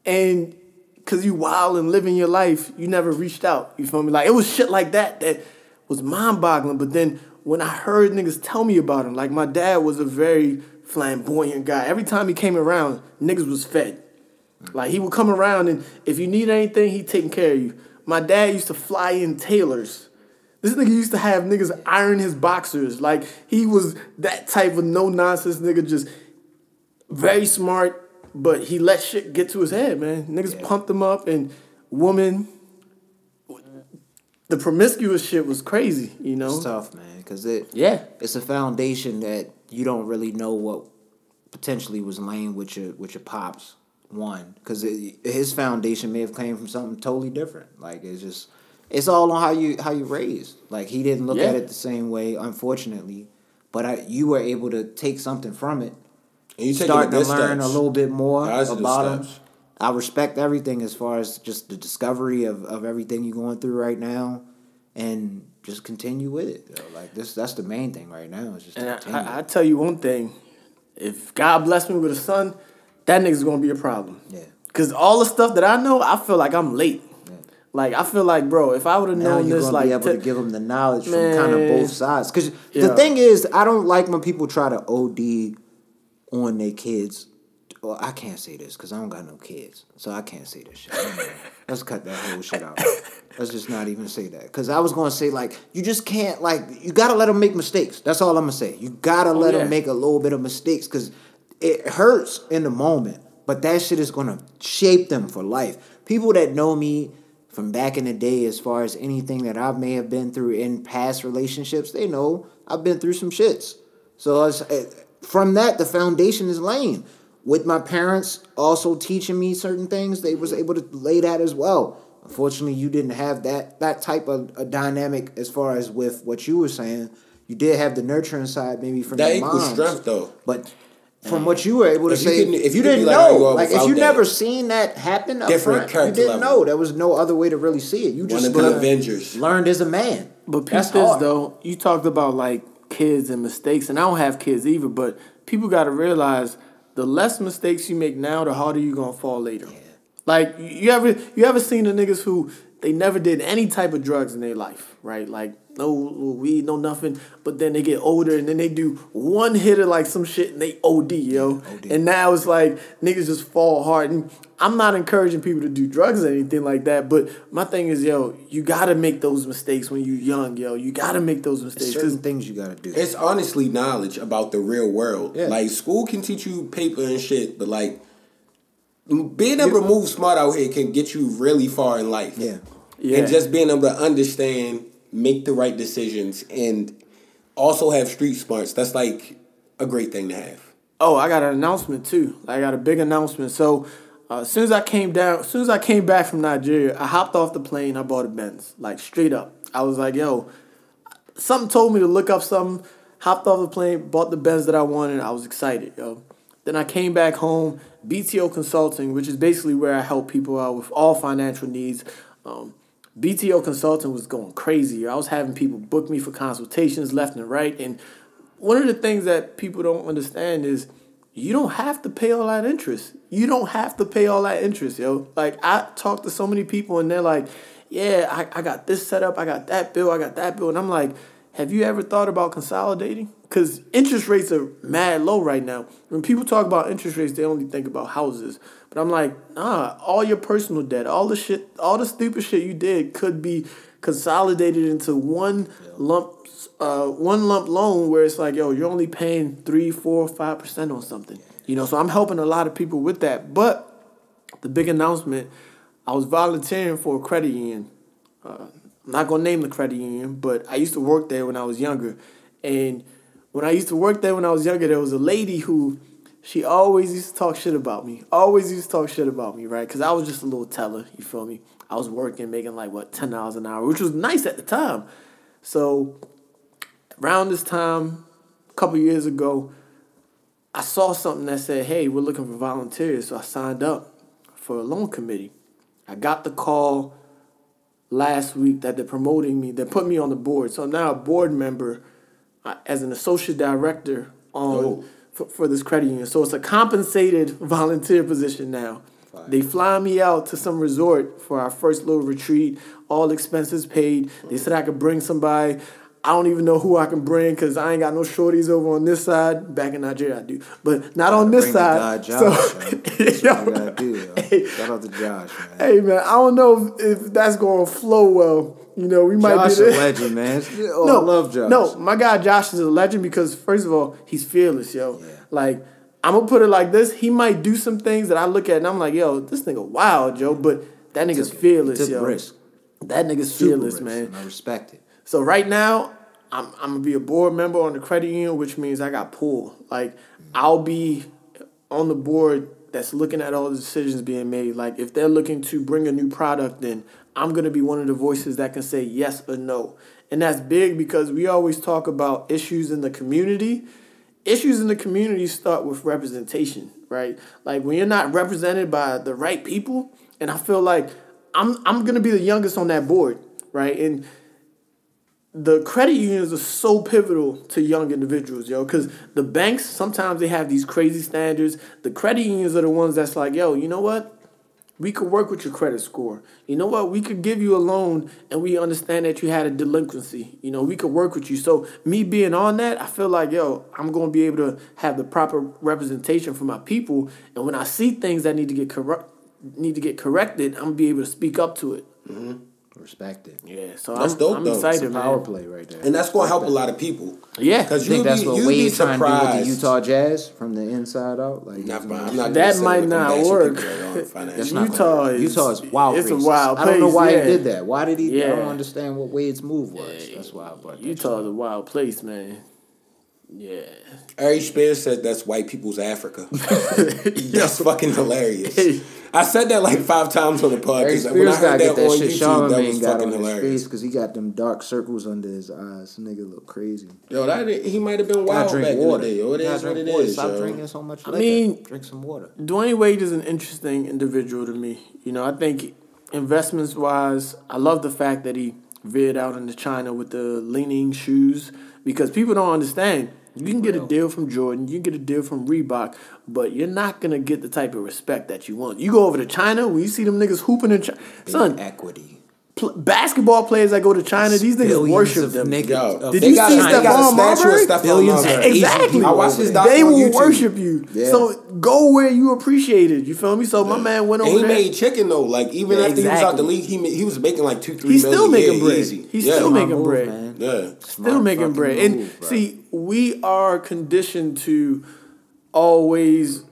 and because you wild and living your life, you never reached out. You feel me? Like it was shit like that that was mind boggling. But then when I heard niggas tell me about him, like my dad was a very flamboyant guy. Every time he came around, niggas was fed. Like he would come around and if you need anything, he taking care of you. My dad used to fly in tailors. This nigga used to have niggas iron his boxers. Like he was that type of no nonsense nigga, just very smart, but he let shit get to his head, man. Niggas pumped him up and woman the promiscuous shit was crazy, you know? It's tough, man, because it Yeah. it's a foundation that you don't really know what potentially was laying with your with your pops. One, because his foundation may have came from something totally different. Like it's just it's all on how you how you raised. Like he didn't look Yeah. at it the same way, unfortunately. But I, you were able to take something from it. And you start to learn steps. a little bit more about him. I respect everything as far as just the discovery of, of everything you're going through right now, and just continue with it. yo. Like this, that's the main thing right now. Is just And I. I, I tell you one thing: if God bless me with a son, that nigga's gonna be a problem. Yeah. Cause all the stuff that I know, I feel like I'm late. Like I feel like, bro, if I would have known this, like, be able t- to give them the knowledge from kind of both sides. Because Yeah. the thing is, I don't like when people try to OD on their kids. Well, I can't say this because I don't got no kids, so I can't say this shit. Let's cut that whole shit out. Let's just not even say that. Because I was gonna say like, you just can't like, you gotta let them make mistakes. That's all I'm gonna say. You gotta oh, let Oh, yeah. them make a little bit of mistakes because it hurts in the moment, but that shit is gonna shape them for life. People that know me from back in the day, as far as anything that I may have been through in past relationships, they know I've been through some shits. So from that, the foundation is laying. With my parents also teaching me certain things, they was able to lay that as well. Unfortunately, you didn't have that that type of a dynamic as far as with what you were saying. You did have the nurturing side, maybe from That your equals moms. strength, though. But from what you were able to If say, couldn't- if you you didn't like know. you like if you that. never seen that happen up Different front, you didn't level. know. There was no other way to really see it. You One just of the learned, Avengers. learned as a man. But peep That's this hard. though, you talked about like kids and mistakes, and I don't have kids either, but people got to realize the less mistakes you make now, the harder you're gonna fall later. Like you- you ever you ever seen the niggas who they never did any type of drugs in their life, right? Like no weed, no nothing, but then they get older and then they do one hit of like some shit and they OD, yo. And now it's like niggas just fall hard. And I'm not encouraging people to do drugs or anything like that, but my thing is, yo, you gotta make those mistakes when you're young, yo. You gotta make those mistakes. 'cause Certain things you gotta do. It's honestly knowledge about the real world. Yeah. Like school can teach you paper and shit, but like being able to move smart out here can get you really far in life. Yeah. Yeah. And just being able to understand, make the right decisions, and also have street smarts. That's like a great thing to have. Oh, I got an announcement too. I got a big announcement. So, uh, as soon as I came down, as soon as I came back from Nigeria, I hopped off the plane. I bought a Benz, like straight up. I was like, yo, something told me to look up something. Hopped off the plane, bought the Benz that I wanted. I was excited, yo. Then I came back home. BTO Consulting, which is basically where I help people out with all financial needs. Um, BTO Consulting was going crazy. I was having people book me for consultations left and right. And one of the things that people don't understand is you don't have to pay all that interest. You don't have to pay all that interest, yo. Like I talk to so many people and they're like, yeah, I, I got this set up, I got that bill, I got that bill. And I'm like, have you ever thought about consolidating? Because interest rates are mad low right now. When people talk about interest rates, they only think about houses. But I'm like, nah, all your personal debt, all the shit, all the stupid shit you did could be consolidated into one lump uh, one lump loan where it's like, yo, you're only paying three, four, five percent on something. You know, so I'm helping a lot of people with that. But the big announcement, I was volunteering for a credit union. Uh, I'm not gonna name the credit union, but I used to work there when I was younger. And when I used to work there when I was younger, there was a lady who she always used to talk shit about me. Always used to talk shit about me, right? Because I was just a little teller, you feel me? I was working, making like what, ten dollars an hour, which was nice at the time. So around this time, a couple years ago, I saw something that said, "Hey, we're looking for volunteers." So I signed up for a loan committee. I got the call last week that they're promoting me. They put me on the board, so I'm now a board member uh, as an associate director on Oh. for, for this credit union. So it's a compensated volunteer position now. They fly me out to some resort for our first little retreat, all expenses paid. They said I could bring somebody. I don't even know who I can bring because I ain't got no shorties over on this side. Back in Nigeria, I do, but not on this side. Josh, so, man. Yo, what you gotta do. Hey. Shout out to Josh, man. hey man, I don't know if, if that's going to flow well. You know, we might Josh be a there. legend, man. Oh, no, I love Josh. No, my guy Josh is a legend because first of all, he's fearless, yo. Yeah. Like I'm gonna put it like this: he might do some things that I look at and I'm like, yo, this nigga wild, yo. But that nigga's fearless, yo. risk. That nigga's Super fearless, risk, man. I respect it. So right now, I'm I'm gonna be a board member on the credit union, which means I got pull. Like I'll be on the board that's looking at all the decisions being made. Like if they're looking to bring a new product in, I'm gonna be one of the voices that can say yes or no. And that's big because we always talk about issues in the community. Issues in the community start with representation, right? Like when you're not represented by the right people, and I feel like I'm I'm gonna be the youngest on that board, right? And the credit unions are so pivotal to young individuals, yo, because the banks sometimes they have these crazy standards. The credit unions are the ones that's like, yo, you know what? We could work with your credit score. You know what? We could give you a loan and we understand that you had a delinquency. You know, we could work with you. So me being on that, I feel like, yo, I'm gonna be able to have the proper representation for my people. And when I see things that need to get correct need to get corrected, I'm gonna be able to speak up to it. Mm-hmm. Respect it. Yeah. So That's I'm, dope, I'm though. excited, It's a man. power play right there. And that's gonna help a lot of people. Yeah. Because I think you that's be, what you be Wade's trying to do with the surprised. Utah Jazz from the inside out. Like Not, he's fine. I'm not That might not work. people are That's not Utah work. is- Utah is wild. it's a racist. wild I don't know why yeah. he did that. Why did he? Yeah. I don't understand what Wade's move was. That's why I brought that Utah shit is a wild place, man. Yeah. Ari Spears said that's white people's Africa. that's fucking hilarious. I said that like five times on the podcast. Harry when I Spears heard gotta that get that on shit YouTube, that was got fucking on his face hilarious. because he got them dark circles under his eyes. Nigga look crazy. Yo, that he might have been Gotta wild drink back water. in the day. Yo, it Gotta what drink it water. is. Stop yo. drinking so much. I liquor. mean- drink some water. Dwyane Wade is an interesting individual to me. You know, I think investments wise, I love the fact that he veered out into China with the Li-Ning shoes because people don't understand. You can get a deal from Jordan, you can get a deal from Reebok, but you're not gonna get the type of respect that you want. You go over to China, when you see them niggas hooping in China, son, equity. Pl- basketball players that go to China, these niggas Billions worship of them. niggas. Yo, Did you got, see a- they got a Stephon Marbury? Billions Marbury. Exactly. I watched his They will YouTube. worship you. Yeah. So go where you appreciated. You feel me? So my man went And over he there. made chicken though. Like even Yeah, after he was out the league, he ma- he was making like two, three. He's still million making bread. Easy. He's yeah. still Smart making move, bread. man. Yeah. Still Smart making fucking bread. And bro. see, we are conditioned to always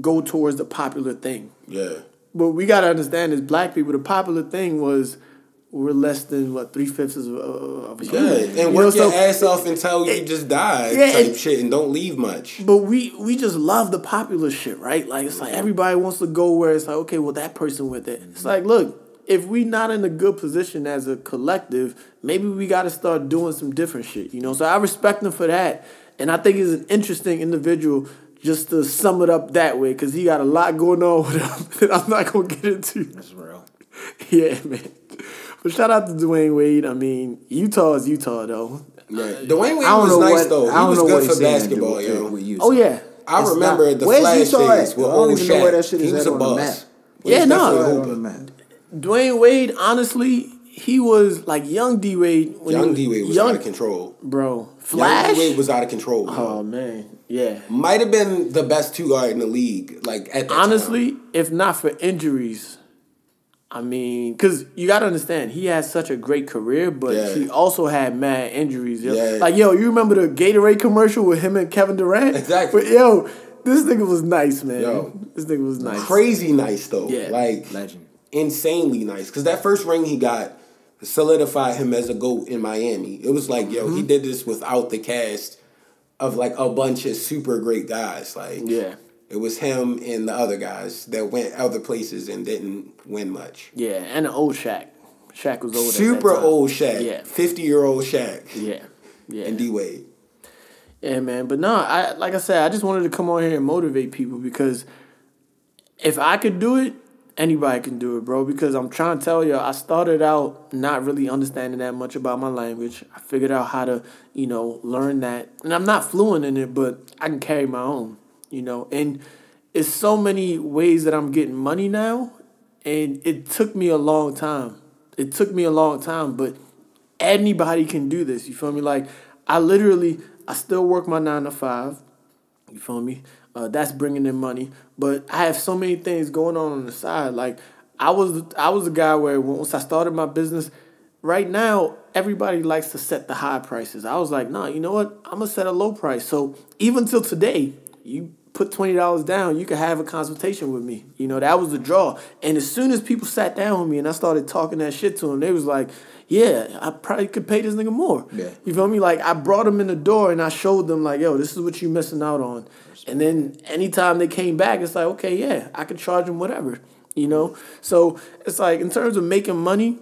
go towards the popular thing. Yeah. But we gotta understand is black people, the popular thing was we're less than what three fifths of, of a Yeah. human. And You know, work your so- ass off until you just die Yeah, type shit and don't leave much. But we we just love the popular shit, right? Like it's like everybody wants to go where it's like, okay, well that person went there. It's like, look, if we not in a good position as a collective, maybe we got to start doing some different shit, you know. So I respect him for that, and I think he's an interesting individual. Just to sum it up that way, because he got a lot going on with him that I'm not gonna get into. That's real. Yeah, man. But shout out to Dwyane Wade. I mean, Utah is Utah though. Yeah. Dwyane Wade I don't was know nice what. though. I He don't was know good he's for basketball, with, yo. with. Oh, oh yeah. I It's remember not- the Where's flash Utah days at? with I don't old even know Shaq. where that shit he is was at a on the boss. map. Yeah, no. definitely a Put it hooper. on the map. Dwyane Wade, honestly, he was like young D Wade. Young D Wade was young, out of control. Bro, Young Flash. D Wade was out of control. oh man, yeah. Might have been the best two guard in the league. Like at that Honestly, time. if not for injuries, I mean, because you got to understand, he had such a great career, but Yeah. he also had mad injuries. Yo. Yeah. Like, yo, you remember the Gatorade commercial with him and Kevin Durant? Exactly. But, yo, this nigga was nice, man. Yo. This nigga was nice. crazy nice though. Yeah. Like Legend. insanely nice. Because that first ring he got solidified him as a GOAT in Miami. It was like, yo, Mm-hmm. he did this without the cast of like a bunch of super great guys. Like Yeah. it was him and the other guys that went other places and didn't win much. Yeah, and the old Shaq. Shaq was old. Super old Shaq. Yeah. 50 year old Shaq. Yeah. Yeah. And D Wade. Yeah, man. But no, I like I said, I just wanted to come on here and motivate people because if I could do it, anybody can do it, bro. Because I'm trying to tell you, I started out not really understanding that much about my language. I figured out how to, you know, learn that, and I'm not fluent in it, but I can carry my own, you know. And it's so many ways that I'm getting money now, and it took me a long time. It took me a long time, but anybody can do this. You feel me? Like I literally, I still work my nine to five. You feel me? Uh, that's bringing in money, but I have so many things going on on the side. Like I was, I was a guy where once I started my business, right now everybody likes to set the high prices. I was like, nah, you know what? I'm gonna set a low price. So even till today, you put twenty dollars down, you could have a consultation with me. You know, that was the draw. And as soon as people sat down with me and I started talking that shit to them, they was like, "Yeah, I probably could pay this nigga more." Yeah. You feel me? Like I brought them in the door and I showed them like, "Yo, this is what you missing out on." And then anytime they came back, it's like, okay, yeah, I could charge them whatever. You know, so it's like in terms of making money,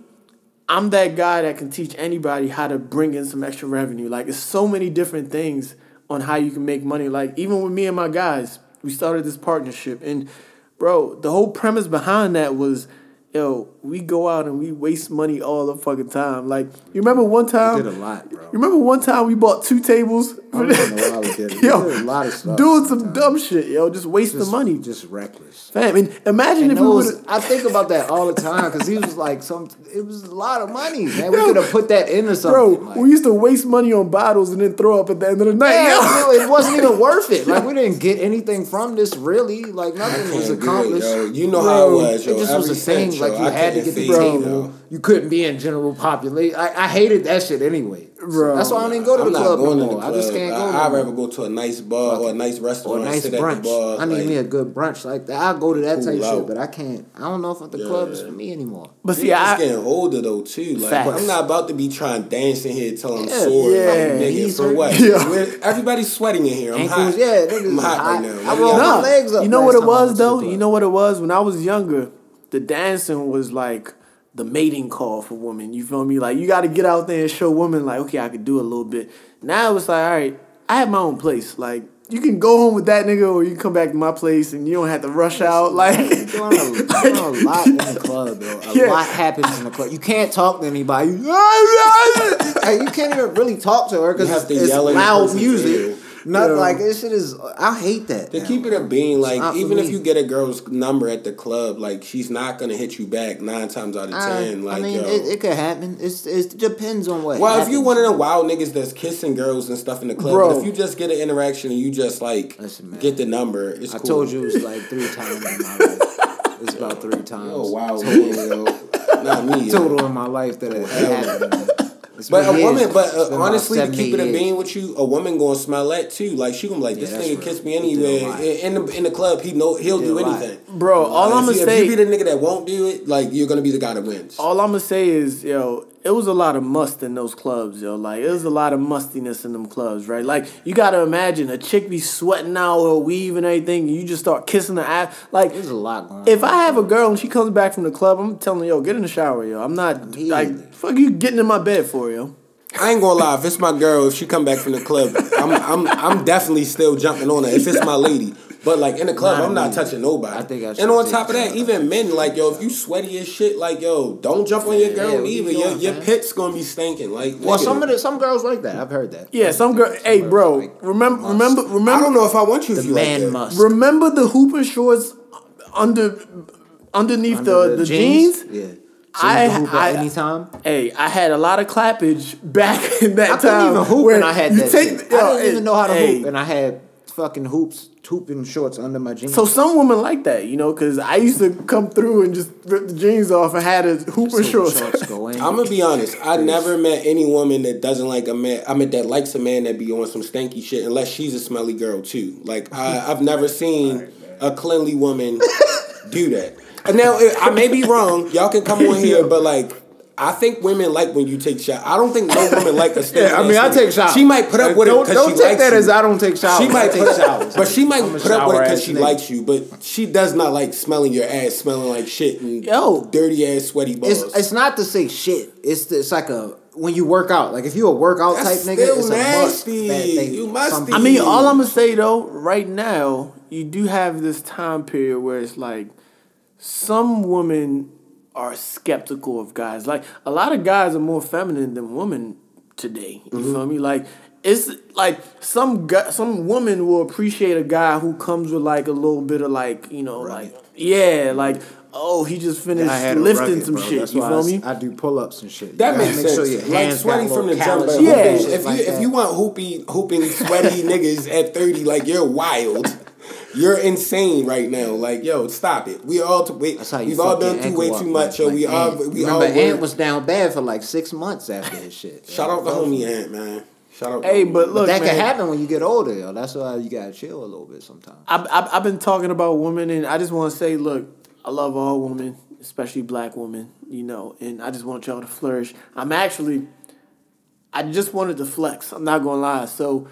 I'm that guy that can teach anybody how to bring in some extra revenue. Like it's so many different things on how you can make money. Like even with me and my guys, we started this partnership and bro, the whole premise behind that was yo, we go out and we waste money all the fucking time. Like you remember one time We did a lot, bro. You remember one time we bought two tables? I don't know why we did it. We yo, did a lot of stuff. doing some dumb shit, yo, just wasting Just- money. Just reckless. Fam, I mean, imagine And if we those, would I think about that all the time because he was like some. It was a lot of money, man. We could have put that into something. Bro, like- we used to waste money on bottles and then throw up at the end of the night. Yeah, yo. you it wasn't even worth it. Like we didn't get anything from this really. Like nothing was Can't it, accomplished. yo. You know Bro, how it was, yo. It just was Every a thing. Cent, Like you I had to get the feed, table. yo. You couldn't be in general population. I, I hated that shit anyway. So Bro. that's why I don't even go to I'm the not club going no to the more. club. I just can't go. I, no I'd more. rather go to a nice bar or a nice or restaurant. a nice sit at brunch. the bar. I need like, me a good brunch like that. I go to that type Cool shit, but I can't. I don't know if the club is for me anymore. But see, Niggas I getting older though too. Like Facts. I'm not about to be trying dancing here till I'm Yeah, sore. yeah. like, nigga, for what? Yeah. Everybody's sweating in here. I'm Ankles, hot. yeah, niggas I'm hot, hot. right now. I Let rolled my legs up You know what it time I went was though? You know what it was? When I was younger, the dancing was like the mating call for women. You feel me? Like you got to get out there and show women like, okay, I could do a little bit. Now it's like, all right, I have my own place. Like you can go home with that nigga, or you can come back to my place and you don't have to rush out. Like, You're doing a, doing a lot in the club, though. A Yeah. lot happens in the club. You can't talk to anybody. Hey, you can't even really talk to her because You have it's, to it's yell loud person's music. Not Yeah. like this shit is. I hate that. To now. keep it a being, like even if you get a girl's number at the club, like she's not gonna hit you back nine times out of I, ten. Like I mean, yo. it, it could happen. It's it depends on what. well, if you happens. one of them wild niggas that's kissing girls and stuff in the club, Bro. but if you just get an interaction and you just like Listen, get the number, it's I cool. told you it was like three times in my life. It's about three times. Oh wow, total, yo. not me. yo. total in my life that it happened. To me. It's But a years. woman, but uh, honestly, to keep it eight a years. being with you, a woman gonna smell that too. Like she gonna be like, this that's nigga right. kissed me He did a anyway. In in the in the club, he know he'll He do did a lot. anything. bro, all Like, I'm if gonna you, say, if you be the nigga that won't do it, like you're gonna be the guy that wins. all I'm gonna say is, yo, it was a lot of must in those clubs, yo. Like it was a lot of mustiness in them clubs, right? Like you gotta imagine a chick be sweating out her weave and everything, and you just start kissing her ass. Like There's a lot if. I have a girl and she comes back from the club, I'm telling her, yo, get in the shower, yo. I'm not like fuck you getting in my bed for, yo. I ain't gonna lie. If it's my girl, if she come back from the club, I'm I'm I'm definitely still jumping on her. If it's my lady, but like in the club, Not I'm not me. touching nobody. I think I should and on top of that, even men, like yo, if you sweaty as shit, like yo, don't jump on your Yeah, girl what you either. Your your pit's gonna be stinking. Like well, nigga, some of the some girls like that. I've heard that. Yeah, some girl. Hey, bro, like remember, must. remember, I don't know if I want you The if you like man that. must. remember the hooping shorts under underneath Under the, the, jeans. Yeah. So I- you can hoop I- at any time. Hey, I had a lot of clappage back in that I couldn't time. even hoop where and I had you that. take- shit. yo, I didn't even know how to hey, hoop, and I had fucking hoops, hooping shorts under my jeans. So some women like that, you know, because I used to come through and just rip the jeans off and had a hooper So shorts. shorts go in. I'm gonna be honest. I never met any woman that doesn't like a man. I mean, that likes a man that be on some stanky shit, unless she's a smelly girl too. Like I, I've never seen a cleanly woman do that. Now I may be wrong. Y'all can come on here, but like. I think women like when you take shots. I don't think no woman like a stinky. Yeah, I mean, I take nigga. showers. She might put up with don't, it because Don't she take likes that you. as I don't take showers. She might take put, showers. but she might put up with it because she nigga. likes you. But she does not like smelling your ass, smelling like shit and Yo. dirty ass sweaty balls. It's it's not to say shit. It's it's like a when you work out. Like if you a workout That's type nigga, still it's a must. nasty. that You musty. some I mean, all I'm gonna say though, right now, you do have this time period where it's like some women are skeptical of guys. Like a lot of guys are more feminine than women today. You Mm-hmm. feel me? Like it's like some guy, some woman will appreciate a guy who comes with like a little bit of like you know like yeah like oh he just finished had lifting rugged, some bro. shit. That's you feel I, me? I do pull ups and shit. That makes gotta sense. Make sure your like hands sweaty got from the little jump. Yeah. hooping, and shit if you like if that. you want hoopy hooping sweaty niggas at thirty, like you're wild. You're insane right now. Like yo, stop it. We all t- wait. That's how you We've all done through ankle way too much. Yo, like- we like all we Remember, all Ant was down bad for like six months after his shit. Shout out to homie Ant man. Shout out. Hey, to but look, that man, can happen when you get older, yo. That's why you gotta chill a little bit sometimes. I've, I've, I've been talking about women, and I just want to say, look, I love all women, especially black women, you know, and I just want y'all to flourish. I'm actually, I just wanted to flex. I'm not gonna lie. So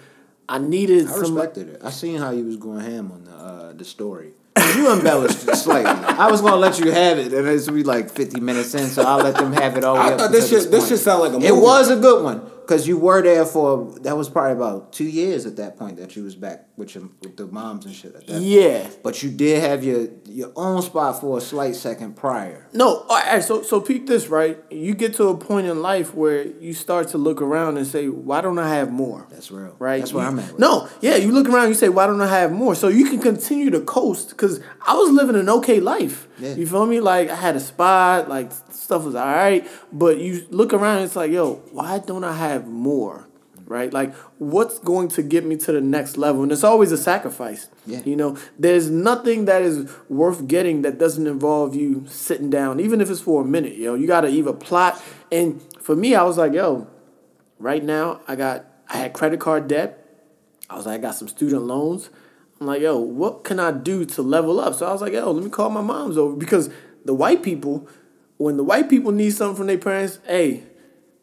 I needed I some. respected it. I seen how you was going ham on the uh, the story. You embellished it slightly. I was gonna let you have it, and it's we like fifty minutes in, so I'll let them have it all. the way I thought this until shit. This point. shit sound like a movie. It was a good one because you were there for that was probably about two years at that point that you was back with your with the moms and shit. At that Yeah. but you did have your your own spot for a slight second prior. No, all right, so so peep this, right? You get to a point in life where you start to look around and say, "Why don't I have more?" That's real. right? That's where You- I'm at. No, yeah, you look around, you say, "Why don't I have more?" So you can continue to coast because I was living an okay life. Yeah. You feel me? Like I had a spot, like stuff was all right, but you look around, and it's like, "Yo, why don't I have more?" Right? Like, what's going to get me to the next level? And it's always a sacrifice. Yeah. You know, there's nothing that is worth getting that doesn't involve you sitting down, even if it's for a minute. Yo, you got to either plot. And for me, I was like, "Yo, right now I got I had credit card debt. I was like, I got some student loans. I'm like, yo, what can I do to level up? So I was like, yo, let me call my moms over because the white people, when the white people need something from their parents, hey,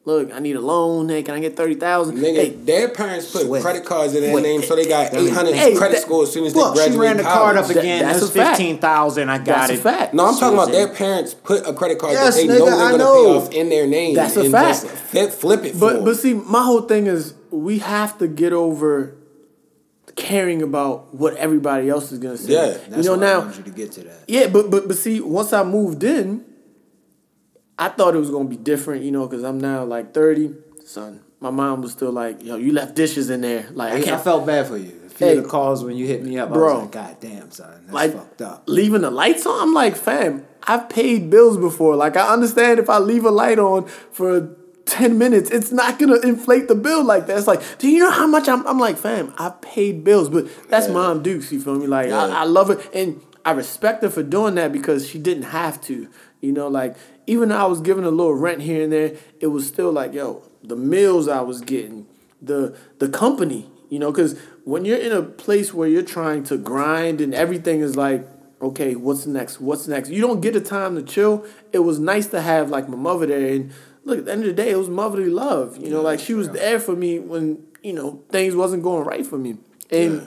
look, I need a loan. Hey, can I get thirty thousand? Nigga, Hey, their parents put Swift. credit cards in their Swift. name, so they got eight hundred Hey, credit that- score as soon as they Look, she ran the card up college. That- again. that's That's a fact. fifteen thousand. I got that's it. a fact. No, I'm talking about their parents put a credit card Yes, that they nigga, know they're I gonna know. pay off in their name. That's a and fact. just Flip, flip it But them. but see, my whole thing is we have to get over caring about what everybody else is gonna say. Yeah, That's you know why I now. wanted you to get to that. Yeah, but but but see, once I moved in, I thought it was gonna be different, you know, because I'm now like thirty. Son, my mom was still like, "Yo, you left dishes in there." Like I I, I felt bad for you. Hey. the calls when you hit me up, I Bro. was like, God damn, son, that's like fucked up. leaving the lights on. I'm like, fam, I've paid bills before. Like I understand if I leave a light on for. 10 minutes, it's not gonna inflate the bill like that. It's like, do you know how much I'm? I'm like, fam, I paid bills, but that's mom Dukes, you feel me? Like, Yeah. I, I love her and I respect her for doing that because she didn't have to. You know, like, even though I was giving a little rent here and there, it was still like, yo, the meals I was getting, the the company, you know, because when you're in a place where you're trying to grind and everything is like, okay, what's next? What's next? You don't get the time to chill. It was nice to have like my mother there, and look, at the end of the day, it was motherly love. You know, like she was there for me when you know things wasn't going right for me, and Yeah.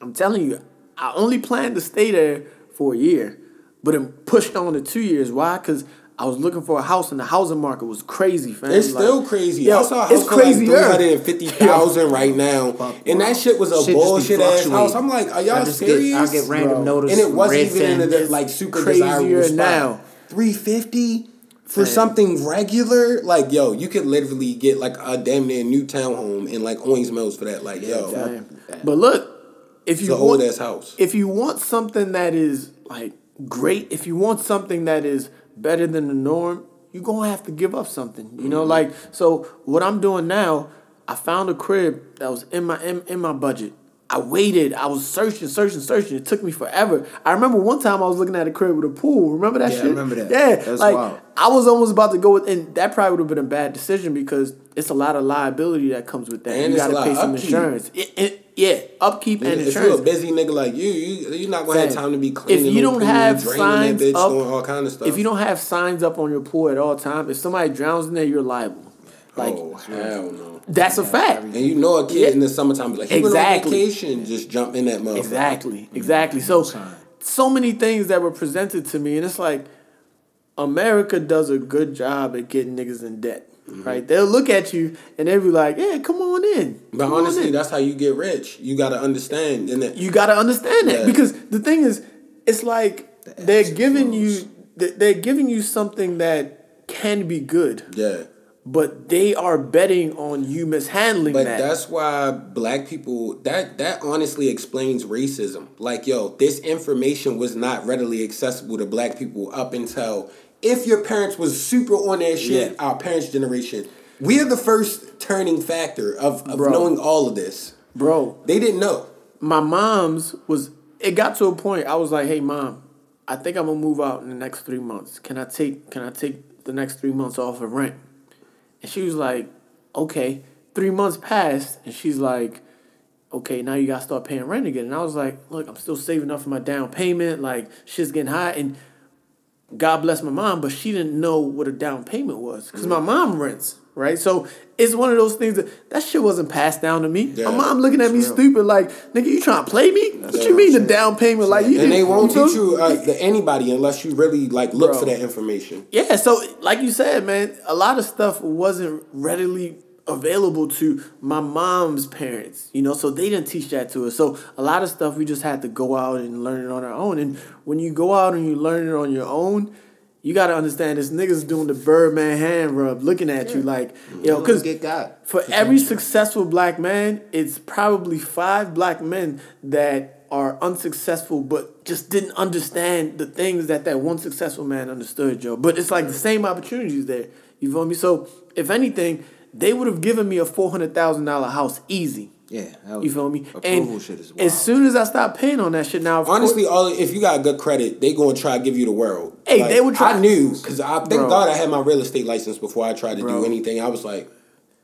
I'm telling you, I only planned to stay there for a year, but it pushed on to two years. Why? Because I was looking for a house, and the housing market was crazy, fam. It's Like, still crazy. Yo, I saw a house it's for like crazier. three hundred and fifty thousand right now, and that shit was a Shit bullshit ass house. I'm like, are y'all just serious? Get, I get random Bro. notice, and it wasn't even in the like super crazier desirable spot. now. Three fifty for Fam. something regular, like yo, you could literally get like a damn near new townhome in like Owings Mills for that. Like yo, Fam. But look, if it's you an old want, ass house. if you want something that is like great, if you want something that is better than the norm, you're gonna have to give up something. You know, mm-hmm. like so what I'm doing now, I found a crib that was in my in, in my budget. I waited. I was searching, searching, searching. It took me forever. I remember one time I was looking at a crib with a pool. Remember that Yeah, I remember that. Yeah, That's like wild. I was almost about to go with, and that probably would have been a bad decision because it's a lot of liability that comes with that. And you got to pay some upkeep. insurance. It- it- yeah, upkeep and if you're a busy nigga like you, you you're not gonna have time to be cleaning. If you don't have draining signs bitch, up, doing all kind of stuff. if you don't have signs up on your pool at all times, if somebody drowns in there, you're liable. Like oh hell no. that's a fact. And you know a kid Yeah. in the summertime be like, he went on Exactly. vacation, just jump in that motherfucker. Exactly, exactly. So, so many things that were presented to me, and it's like America does a good job at getting niggas in debt. Mm-hmm. Right? They'll look at you and they'll be like, "Yeah, come on in." But Come honestly, in." that's how you get rich. You got to understand, and that You got to understand that Yeah. because the thing is, it's like they're giving you they- they're giving you something that can be good, yeah. but they are betting on you mishandling But that. that's why black people that that honestly explains racism. Like, yo, this information was not readily accessible to black people up until if your parents was super on their shit, Yeah. our parents' generation. We are the first turning factor of, of Bro. knowing all of this. Bro, They didn't know. my mom's was it got to a point I was like, "Hey mom, I think I'm going to move out in the next 3 months. Can I take can I take the next 3 months off of rent?" And she was like, "Okay." three months passed, and she's like, "Okay, now you gotta start paying rent again." And I was like, "Look, I'm still saving up for my down payment. Like shit's getting hot And God bless my mom, but she didn't know what a down payment was because my mom rents, right? So it's one of those things that that shit wasn't passed down to me. Yeah, my mom looking at me stupid, like, "Nigga, you trying to play me? what you mean the down payment? Like you and they won't know? teach you uh, the anybody unless you really like look Bro. for that information. Yeah, so like you said, man, a lot of stuff wasn't readily available to my mom's parents, you know, so they didn't teach that to us. So a lot of stuff we just had to go out and learn it on our own. And when you go out and you learn it on your own, you gotta understand this nigga's doing the Birdman hand rub, looking at you like, yo, because get got. for every successful black man, it's probably five black men that are unsuccessful but just didn't understand the things that that one successful man understood, Joe. But it's like the same opportunities there. You feel me? So if anything, they would have given me a four hundred thousand dollar house easy. Yeah, You feel me? Approval And shit is wild. as soon as I stopped paying on that shit, now Honestly, course- all if you got good credit, they gonna try to give you the world. Hey, they would try- I knew because I thank Bro. God I had my real estate license before I tried to Bro. do anything. I was like,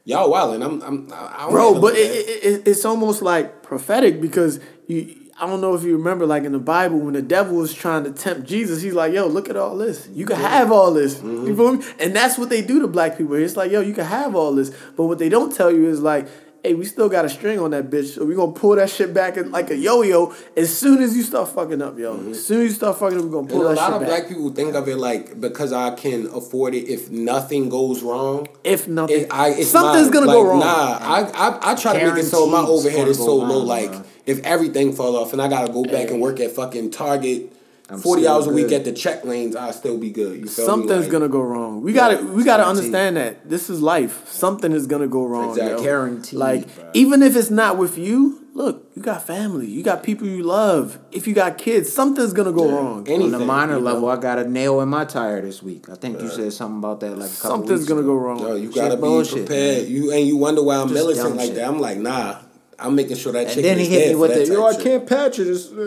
y'all wildin'. I'm, I'm, I don't bro. But it, it, it, it's almost like prophetic because you. I don't know if you remember, like in the Bible, when the devil was trying to tempt Jesus, he's like, "Yo, look at all this. You can have all this." Mm-hmm. You feel me? And that's what they do to black people. It's like, "Yo, you can have all this," but what they don't tell you is like, "Hey, we still got a string on that bitch, so we gonna pull that shit back in like a yo-yo as soon as you start fucking up, yo. As soon as you start fucking up, we gonna pull Mm-hmm. And a lot of black people think of it like because I can afford it. If nothing goes wrong, if nothing, it, I, it's something's mine. gonna Like, go wrong. Nah, I, I I try to make it so my overhead is so low. wrong, Like bro. if everything fall off and I gotta go back and work at fucking Target. I'm 40 hours a week at the check lanes, I'll still be good. You feel me? Something's Like, gonna go wrong. We gotta we gotta understand that this is life. Something is gonna go wrong. Exactly. yo. Guaranteed, Like bro. even if it's not with you, look, you got family, you got people you love. If you got kids, something's gonna go wrong. On the minor you know? level, I got a nail in my tire this week. I think you said something about that like a couple Something's weeks gonna ago. go wrong. Yo, you Shit gotta be bullshit, prepared. man. You and you wonder why I'm Just militant like shit. that. I'm like, nah. I'm making sure that And chick then he is hit me with that the, type yo, I shit. can't patch it. Uh,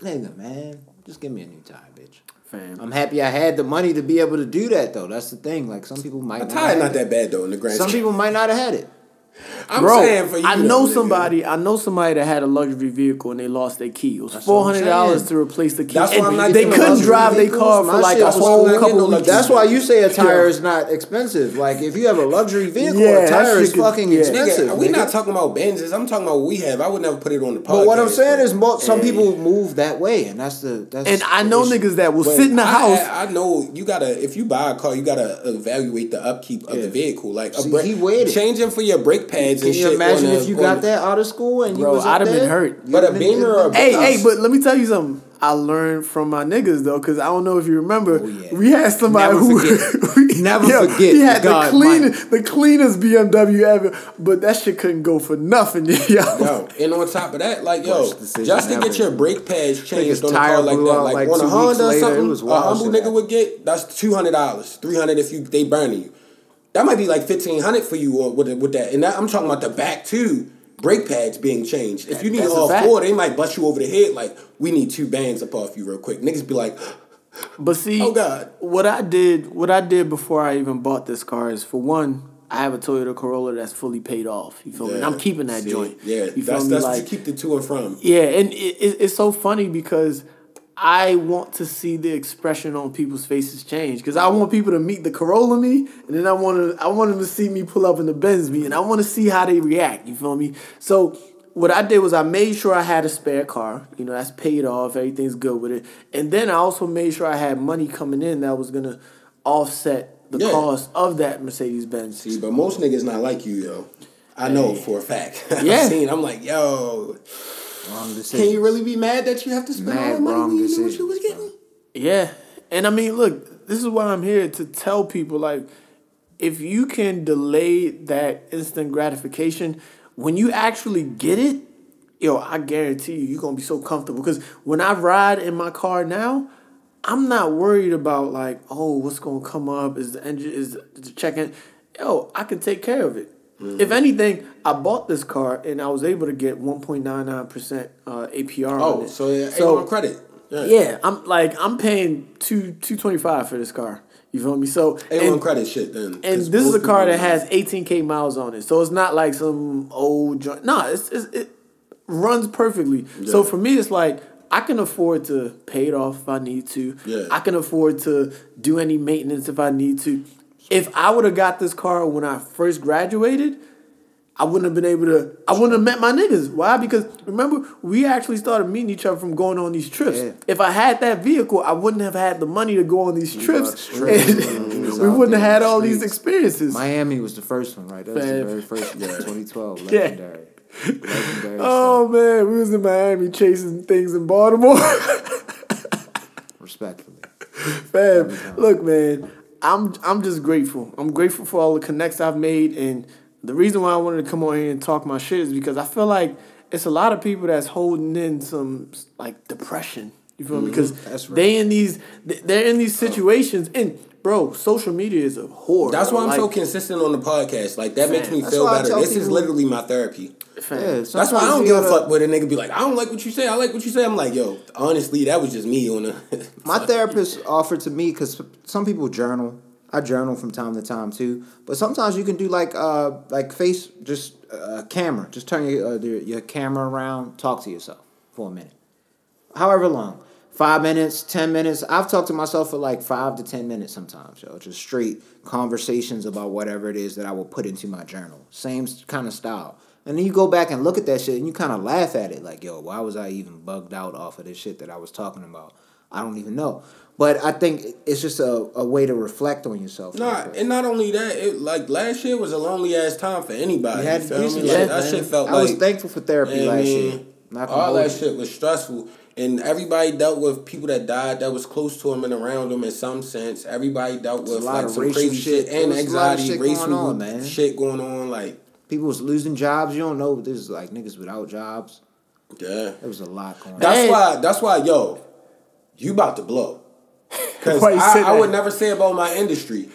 like, nigga, man, just give me a new tie, bitch. Fam. I'm happy I had the money to be able to do that, though. That's the thing. Like, some people might not have not it. that bad though in the grand Some people might not have had it. I'm Bro, saying for you. I know though, nigga. somebody. I know somebody that had a luxury vehicle and they lost their key. It was That's four what I'm hundred dollars to replace the key. That's why And I'm not they couldn't drive their car for like a whole not couple no of That's why you say a tire Yo. is not expensive. Like, if you have a luxury vehicle, Yeah, a tire is fucking yeah. expensive. Nigga, we nigga. not talking about Benzes. I'm talking about what we have. I would never put it on the podcast. But what I'm saying is, mo- some Hey. people move that way, and that's the that's. And I know issue. niggas that will But sit in the I, house. I, I know you gotta. If you buy a car, you gotta evaluate the upkeep of the vehicle. Like a See, brake, he waited. changing for your brake pads Can and you shit. imagine on a- if you got that out of school and Bro, you was I'd have been hurt. You But a Beamer or a Hey, hey, but let me tell you something. I learned from my niggas though, because I don't know if you remember, Oh, yeah. we had somebody Never who forget. Never Yo, forget He had the the God cleanest, the cleanest BMW ever, but that shit couldn't go for nothing, yo. Yo, and on top of that, like yo, just to ever. get your brake pads changed on a car like that, like, like, on a weeks Honda or something, a humble nigga would get that's two hundred dollars, three hundred if you they burn you. That might be like fifteen hundred for you or with with that, and that, I'm talking about the back too. Brake pads being changed. If you need That's all four, they might bust you over the head. Like we need two bands up off you real quick. Niggas be like, But see, Oh, God. what I did, what I did before I even bought this car is for one, I have a Toyota Corolla that's fully paid off. You feel me? And I'm keeping that See? joint. Yeah, you feel that's me? that's like, keep the to and from. Yeah, and it, it, it's so funny because I want to see the expression on people's faces change because I want people to meet the Corolla me, and then I want to I want them to see me pull up in the Benz me, and I want to see how they react. You feel me? So what I did was I made sure I had a spare car. You know, that's paid off. Everything's good with it, and then I also made sure I had money coming in that was gonna offset the Yeah. cost of that Mercedes Benz. See, but most niggas not like you, yo. I know for a fact. Yeah. I've seen. I'm like, yo, Wrong decision. can you really be mad that you have to spend Mad all that money wrong when you knew what you was getting? Yeah. And I mean, look, this is why I'm here to tell people like if you can delay that instant gratification, when you actually get it, yo, I guarantee you you're going to be so comfortable cuz when I ride in my car now, I'm not worried about like, oh, what's going to come up is the engine is the check-in. Yo, I can take care of it. Mm-hmm. If anything, I bought this car and I was able to get 1.99% uh, APR on Oh, it. so yeah, so on credit. Yeah. Yeah, I'm like I'm paying two two twenty five for this car. You feel me? So A1 and, credit shit then. and this is a car that has 18k miles on it, so it's not like some old joint. Nah, it's, it's it runs perfectly. So for me, it's like I can afford to pay it off if I need to. Yeah. I can afford to do any maintenance if I need to. If I would have got this car when I first graduated, I wouldn't have been able to. I wouldn't have met my niggas. Why? Because remember, we actually started meeting each other from going on these trips. Yeah. If I had that vehicle, I wouldn't have had the money to go on these trips, and. We was we out wouldn't have had all these experiences. Miami was the first one, right? That was the very first one. 2012. Yeah. Legendary. Legendary. Oh man, we was in Miami chasing things in Baltimore. Respectfully. Fam, look, man, I'm I'm just grateful. I'm grateful for all the connects I've made, and the reason why I wanted to come on here and talk my shit is because I feel like it's a lot of people that's holding in some like depression. You feel me? Mm-hmm. Because That's right. they in these they're in these oh. situations, and bro, social media is a whore. That's why I'm so consistent on the podcast. Like that makes me feel better. This is literally my therapy. Yeah, That's why I don't give a fuck with a nigga be like, I don't like what you say. I like what you say. I'm like, yo, honestly, that was just me on the. My therapist offered to me because some people journal. I journal from time to time too, but sometimes you can do like uh like face just uh, camera. Just turn your uh, your your camera around, talk to yourself for a minute, however long, five minutes, ten minutes. I've talked to myself for like five to ten minutes sometimes, yo. Just straight conversations about whatever it is that I will put into my journal. Same kind of style. And then you go back and look at that shit and you kind of laugh at it like, yo, why was I even bugged out off of this shit that I was talking about? I don't even know. But I think it's just a, a way to reflect on yourself. Nah, and not only that, it like last year was a lonely ass time for anybody. You had you feel me? decent Like, that shit felt I like was thankful for therapy last mean, year. Not all that you. shit was stressful, and everybody dealt with people that died that was close to them and around them in some sense. Everybody dealt with like some crazy shit. shit, and There was a lot of anxiety, shit going racial on, shit going on. Like, People was losing jobs. You don't know. But there's like niggas without jobs. yeah, There was a lot going on. that's Hey. why. That's why, yo, you about to blow. Because Why you say I, I would never say about my industry.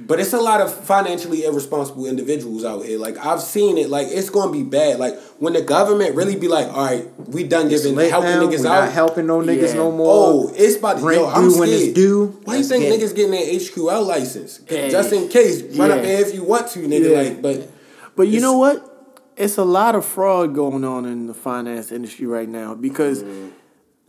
But it's a lot of financially irresponsible individuals out here. Like I've seen it. Like it's gonna be bad. Like when the government really be like, "All right, we done giving lit helping now. niggas We're out." not helping no niggas Yeah. no more. Oh, it's about to Rent yo, I'm due when it's due. Why you Let's think get niggas getting their HQL license? Yeah. Just in case, run up there if you want to, nigga. Yeah. Like, but But you know what? It's a lot of fraud going on in the finance industry right now because mm.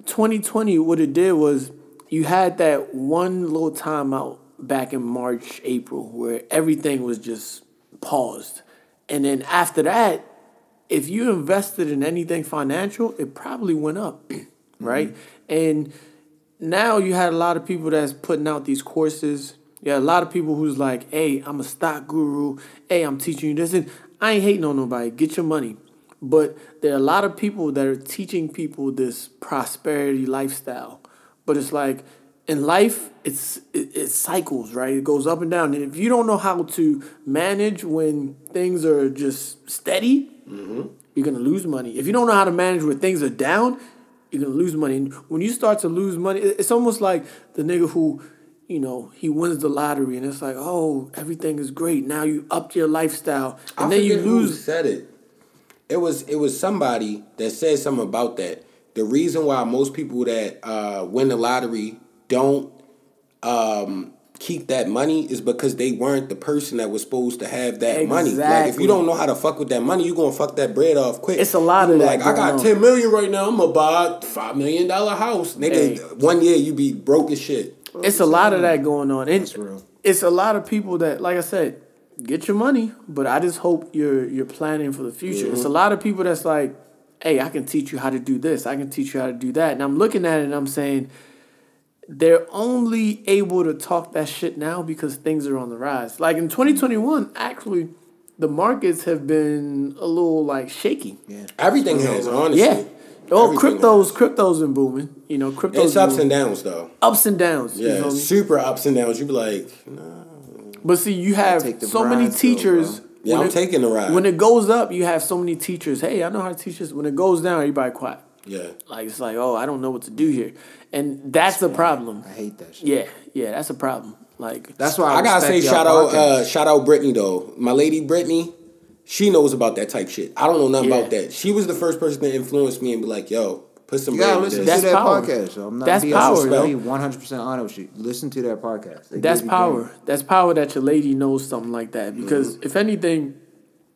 2020, what it did was you had that one little timeout back in March, April, where everything was just paused. And then after that, if you invested in anything financial, it probably went up, right? Mm-hmm. And now you had a lot of people that's putting out these courses. Yeah, a lot of people who's like, "Hey, I'm a stock guru. Hey, I'm teaching you this." And I ain't hating on nobody. Get your money, but there are a lot of people that are teaching people this prosperity lifestyle. But it's like in life, it's it, it cycles, right? It goes up and down. And if you don't know how to manage when things are just steady, you're gonna lose money. If you don't know how to manage when things are down, you're gonna lose money. And when you start to lose money, it's almost like the nigga who, you know, he wins the lottery and it's like, oh, everything is great. Now you upped your lifestyle, and I then you forget who lose. said it. It was it was somebody that said something about that. The reason why most people that uh, win the lottery don't um, keep that money is because they weren't the person that was supposed to have that money. Like if you don't know how to fuck with that money, you're gonna fuck that bread off quick. It's a lot You of that Like I got on. ten million right now. I'm gonna buy a five million dollar house, nigga. Hey. One year you be broke as shit. It's a lot of that going on. And That's real. It's a lot of people that, like I said, get your money, but I just hope you're you're planning for the future. It's a lot of people that's like, hey, I can teach you how to do this. I can teach you how to do that. And I'm looking at it and I'm saying, they're only able to talk that shit now because things are on the rise. Like in 2021, actually, the markets have been a little like shaky. Yeah. Everything has honestly. Yeah. Oh, Everything cryptos, has. cryptos been booming. You know, cryptos. It's ups booming. and downs though. ups and downs. you Yeah, feel me? super ups and downs. You'd be like, nah. But see, you have so many bribes, though, teachers. bro. Yeah, I'm it- taking the ride. When it goes up, you have so many teachers. Hey, I know how to teach this. When it goes down, everybody quiet. Yeah. Like it's like, oh, I don't know what to do here, and that's the problem. I hate that shit. Yeah, yeah, that's a problem. Like That's why I, I gotta say, shout y'all out, uh, shout out Brittany though. My lady Brittany, she knows about that type shit. I don't know nothing Yeah. about that. She was the first person to influence me and be like, "Yo, Put some You gotta listen in to. That's that power. podcast. So I'm not That's being power, I'll be 100 percent honest with you. Listen to that podcast. They That's power. game. That's power that your lady knows something like that. Because Mm-hmm. if anything,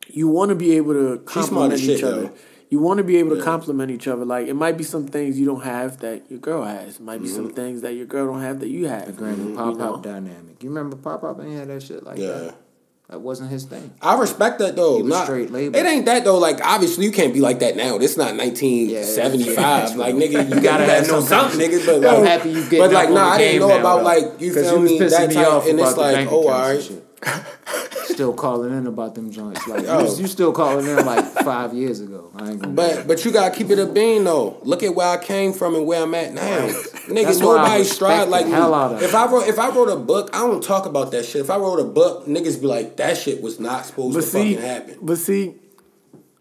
you want to be able to smart compliment each shit, other. yo. You want to be able to Yeah. compliment each other. Like it might be some things you don't have that your girl has. It might be Mm-hmm. some things that your girl don't have that you have. The granny You pop know? up dynamic. You remember pop up and had that shit like Yeah. that. That wasn't his thing. I respect that though. He was Not, straight label. It ain't that though. Like obviously you can't be like that now. This not 1975. Like nigga, you gotta gotta have know some something, nigga. But I'm like, happy you getting But like, nah, I didn't know now, about though. like you 'Cause feel was me that me type, off and it's like, oh, accounts all and right. shit. Still calling in about them joints. Like Oh. you, was- you still calling in like five years ago. I ain't gonna. But but you gotta keep it a bean though. Look at where I came from and where I'm at now. Nigga, That's nobody respect strive like me. hell out of If. I wrote if I wrote a book, I don't talk about that shit. If I wrote a book, niggas be like, that shit was not supposed But to see, fucking happen. but see,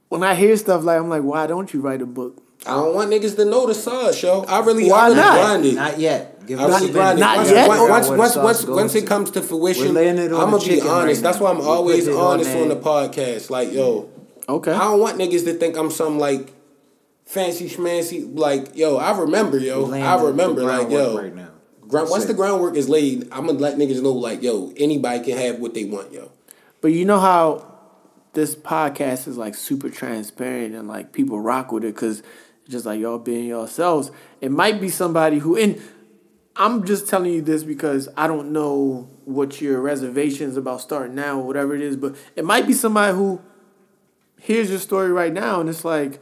when I hear stuff like I'm like, why don't you write a book? I don't want niggas to know the sauce, yo. I really Why I really not? grinded. not yet. Give I us really a minute. Not once, yet? Once, once, once, once, once it comes to fruition, it on I'm gonna be chicken right honest. That's why I'm now. We always putting it on honest on, the podcast. Like, yo, Okay. I don't want niggas to think I'm some like fancy schmancy. Like, yo, I remember, yo, I the- the remember, like, yo. right now. Ground, once Sick. the groundwork is laid, I'm gonna let niggas know, like, yo, anybody can have what they want, yo. But you know how this podcast is like super transparent and like people rock with it because it's just like y'all being yourselves. It might be somebody who, and I'm just telling you this because I don't know what your reservations about starting now or whatever it is, but it might be somebody who hears your story right now and it's like,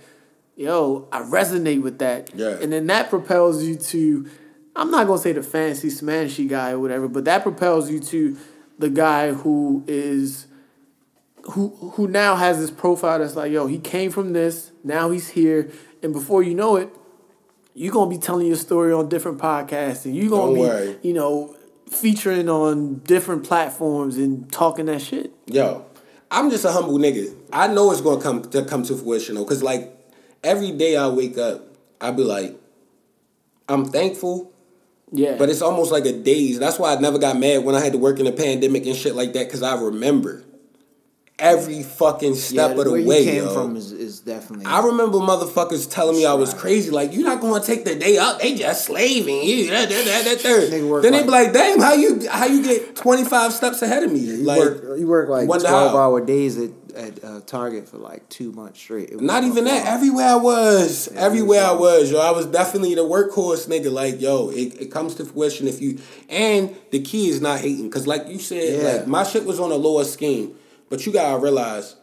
yo, I resonate with that. Yeah. And then that propels you to, I'm not gonna say the fancy smashy guy or whatever, but that propels you to the guy who is who who now has this profile that's like, yo, he came from this, now he's here, and before you know it, you're gonna be telling your story on different podcasts, and you're gonna Don't be, worry. you know, featuring on different platforms and talking that shit. Yo, I'm just a humble nigga. I know it's gonna come to come to fruition though, cause like every day I wake up, I be like, I'm thankful, Yeah. but it's almost like a daze. That's why I never got mad when I had to work in a pandemic and shit like that, cause I remember every fucking step of the where way, you came yo. from is, is definitely. I remember motherfuckers telling me I was crazy. Like, you're not gonna take the day out. They just slaving you. That, that, that, that, third. Then they be like, damn, how you how you get 25 steps ahead of me? you like, work, you work like wonder twelve how. hour days at at uh, Target for like two months straight. Not even that. fucking- Everywhere I was, Yeah, everywhere I was, yo, I was definitely the workhorse nigga. Like, yo, it, it comes to fruition if you. And the key is not hating, cause like you said, Yeah. like my shit was on a lower scheme, but you gotta realize.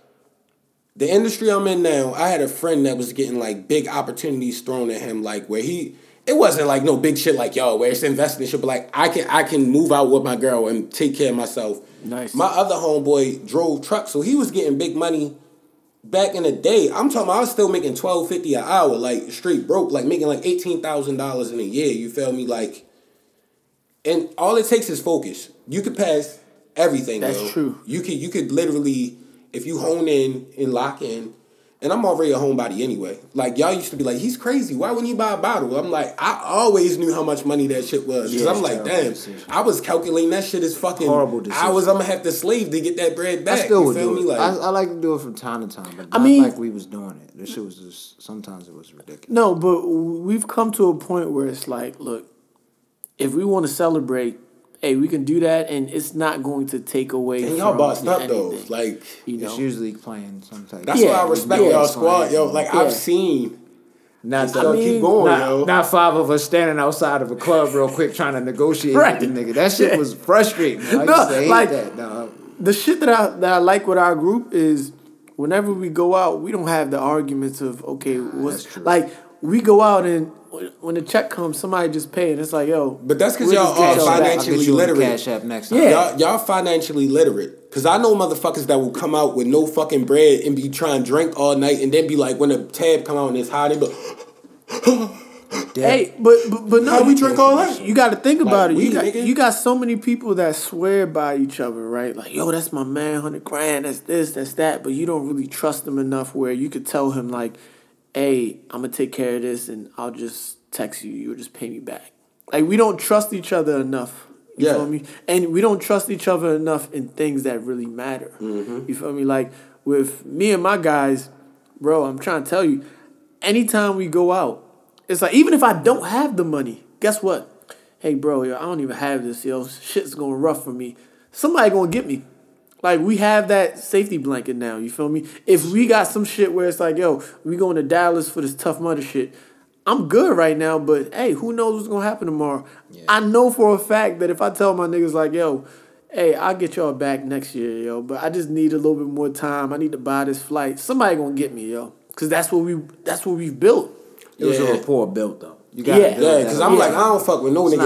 The industry I'm in now, I had a friend that was getting like big opportunities thrown at him, like where he, it wasn't like no big shit like yo, where it's investing and shit, but like I can I can move out with my girl and take care of myself. Nice. My other homeboy drove trucks, so he was getting big money back in the day. I'm talking about I was still making twelve fifty an hour, like straight broke, like making like eighteen thousand dollars in a year. You feel me? Like, and all it takes is focus. You could pass everything. That's yo. true. You could you could literally if you hone in and lock in. And I'm already a homebody anyway. Like y'all used to be like, he's crazy. Why wouldn't he buy a bottle? I'm like, I always knew how much money that shit was. Cause Yeah, I'm like, damn, decision. I was calculating that shit is fucking Horrible decision. hours. I'm gonna have to slave to get that bread back. I still you would feel do me? it. Like, I, I like to do it from time to time, but I not mean- like we was doing it. This shit was just sometimes it was ridiculous. No, but we've come to a point where it's like, look, if we want to celebrate, hey, we can do that, and it's not going to take away. and y'all from bossed up though. anything, Like you know, It's usually playing some type. that's Yeah, why I respect yeah. y'all squad, yo. Like Yeah. I've seen. not So the, keep going, not, yo. not five of us standing outside of a club real quick trying to negotiate Right. with the nigga. That shit was frustrating. I No, used to hate like- that, dog. the shit that I that I like with our group is whenever we go out, we don't have the arguments of okay, what's like we go out and when- when the check comes, somebody just pay and it's like yo. But that's because y'all just get all y'all back. I'll financially get you literate. Cash App next time. Yeah. Y'all, y'all financially literate. Cause I know motherfuckers that will come out with no fucking bread and be trying to drink all night and then be like when the tab come out and it's hot, they be like, Hey, but but, but no, How we drink all that? You got to think about Like it. You got nigga. you got so many people that swear by each other, right? Like, yo, that's my man, hundred grand. That's this, that's that. But you don't really trust them enough where you could tell him like, hey, I'm gonna take care of this, and I'll just text you. You'll just pay me back. Like we don't trust each other enough. You Yeah. feel me? And we don't trust each other enough in things that really matter. Mm-hmm. You feel me? Like with me and my guys, bro, I'm trying to tell you, anytime we go out, it's like even if I don't have the money, guess what? Hey, bro, yo, I don't even have this. Yo, shit's going rough for me. Somebody gonna get me. Like we have that safety blanket now. You feel me? If we got some shit where it's like, yo, we going to Dallas for this tough mudder shit. I'm good right now, but hey, who knows what's gonna happen tomorrow? I know for a fact that if I tell my niggas like, yo, hey, I'll get y'all back next year, yo, but I just need a little bit more time. I need to buy this flight. Somebody gonna get me, yo, because that's what we that's what we've built. It was a rapport built though. You got Yeah. Yeah, because I'm Yeah. like, I don't fuck with no niggas.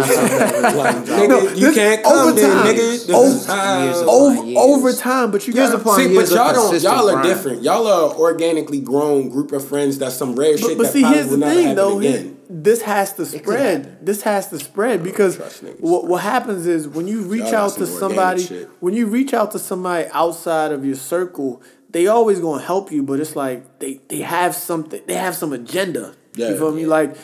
not like, nigga, No, you can't come over then, time. nigga. This is how- years Over over time, but you got upon See, but years y'all don't. Y'all are different. Y'all are organically grown group of friends. That's some rare But, shit. but that see, here's the thing, though. Again. this has to spread. This has to spread because what what happens is when you reach Y'all out to somebody, shit. when you reach out to somebody outside of your circle, they always gonna help you. But it's like they they have something. They have some agenda. Yeah. you feel me? Like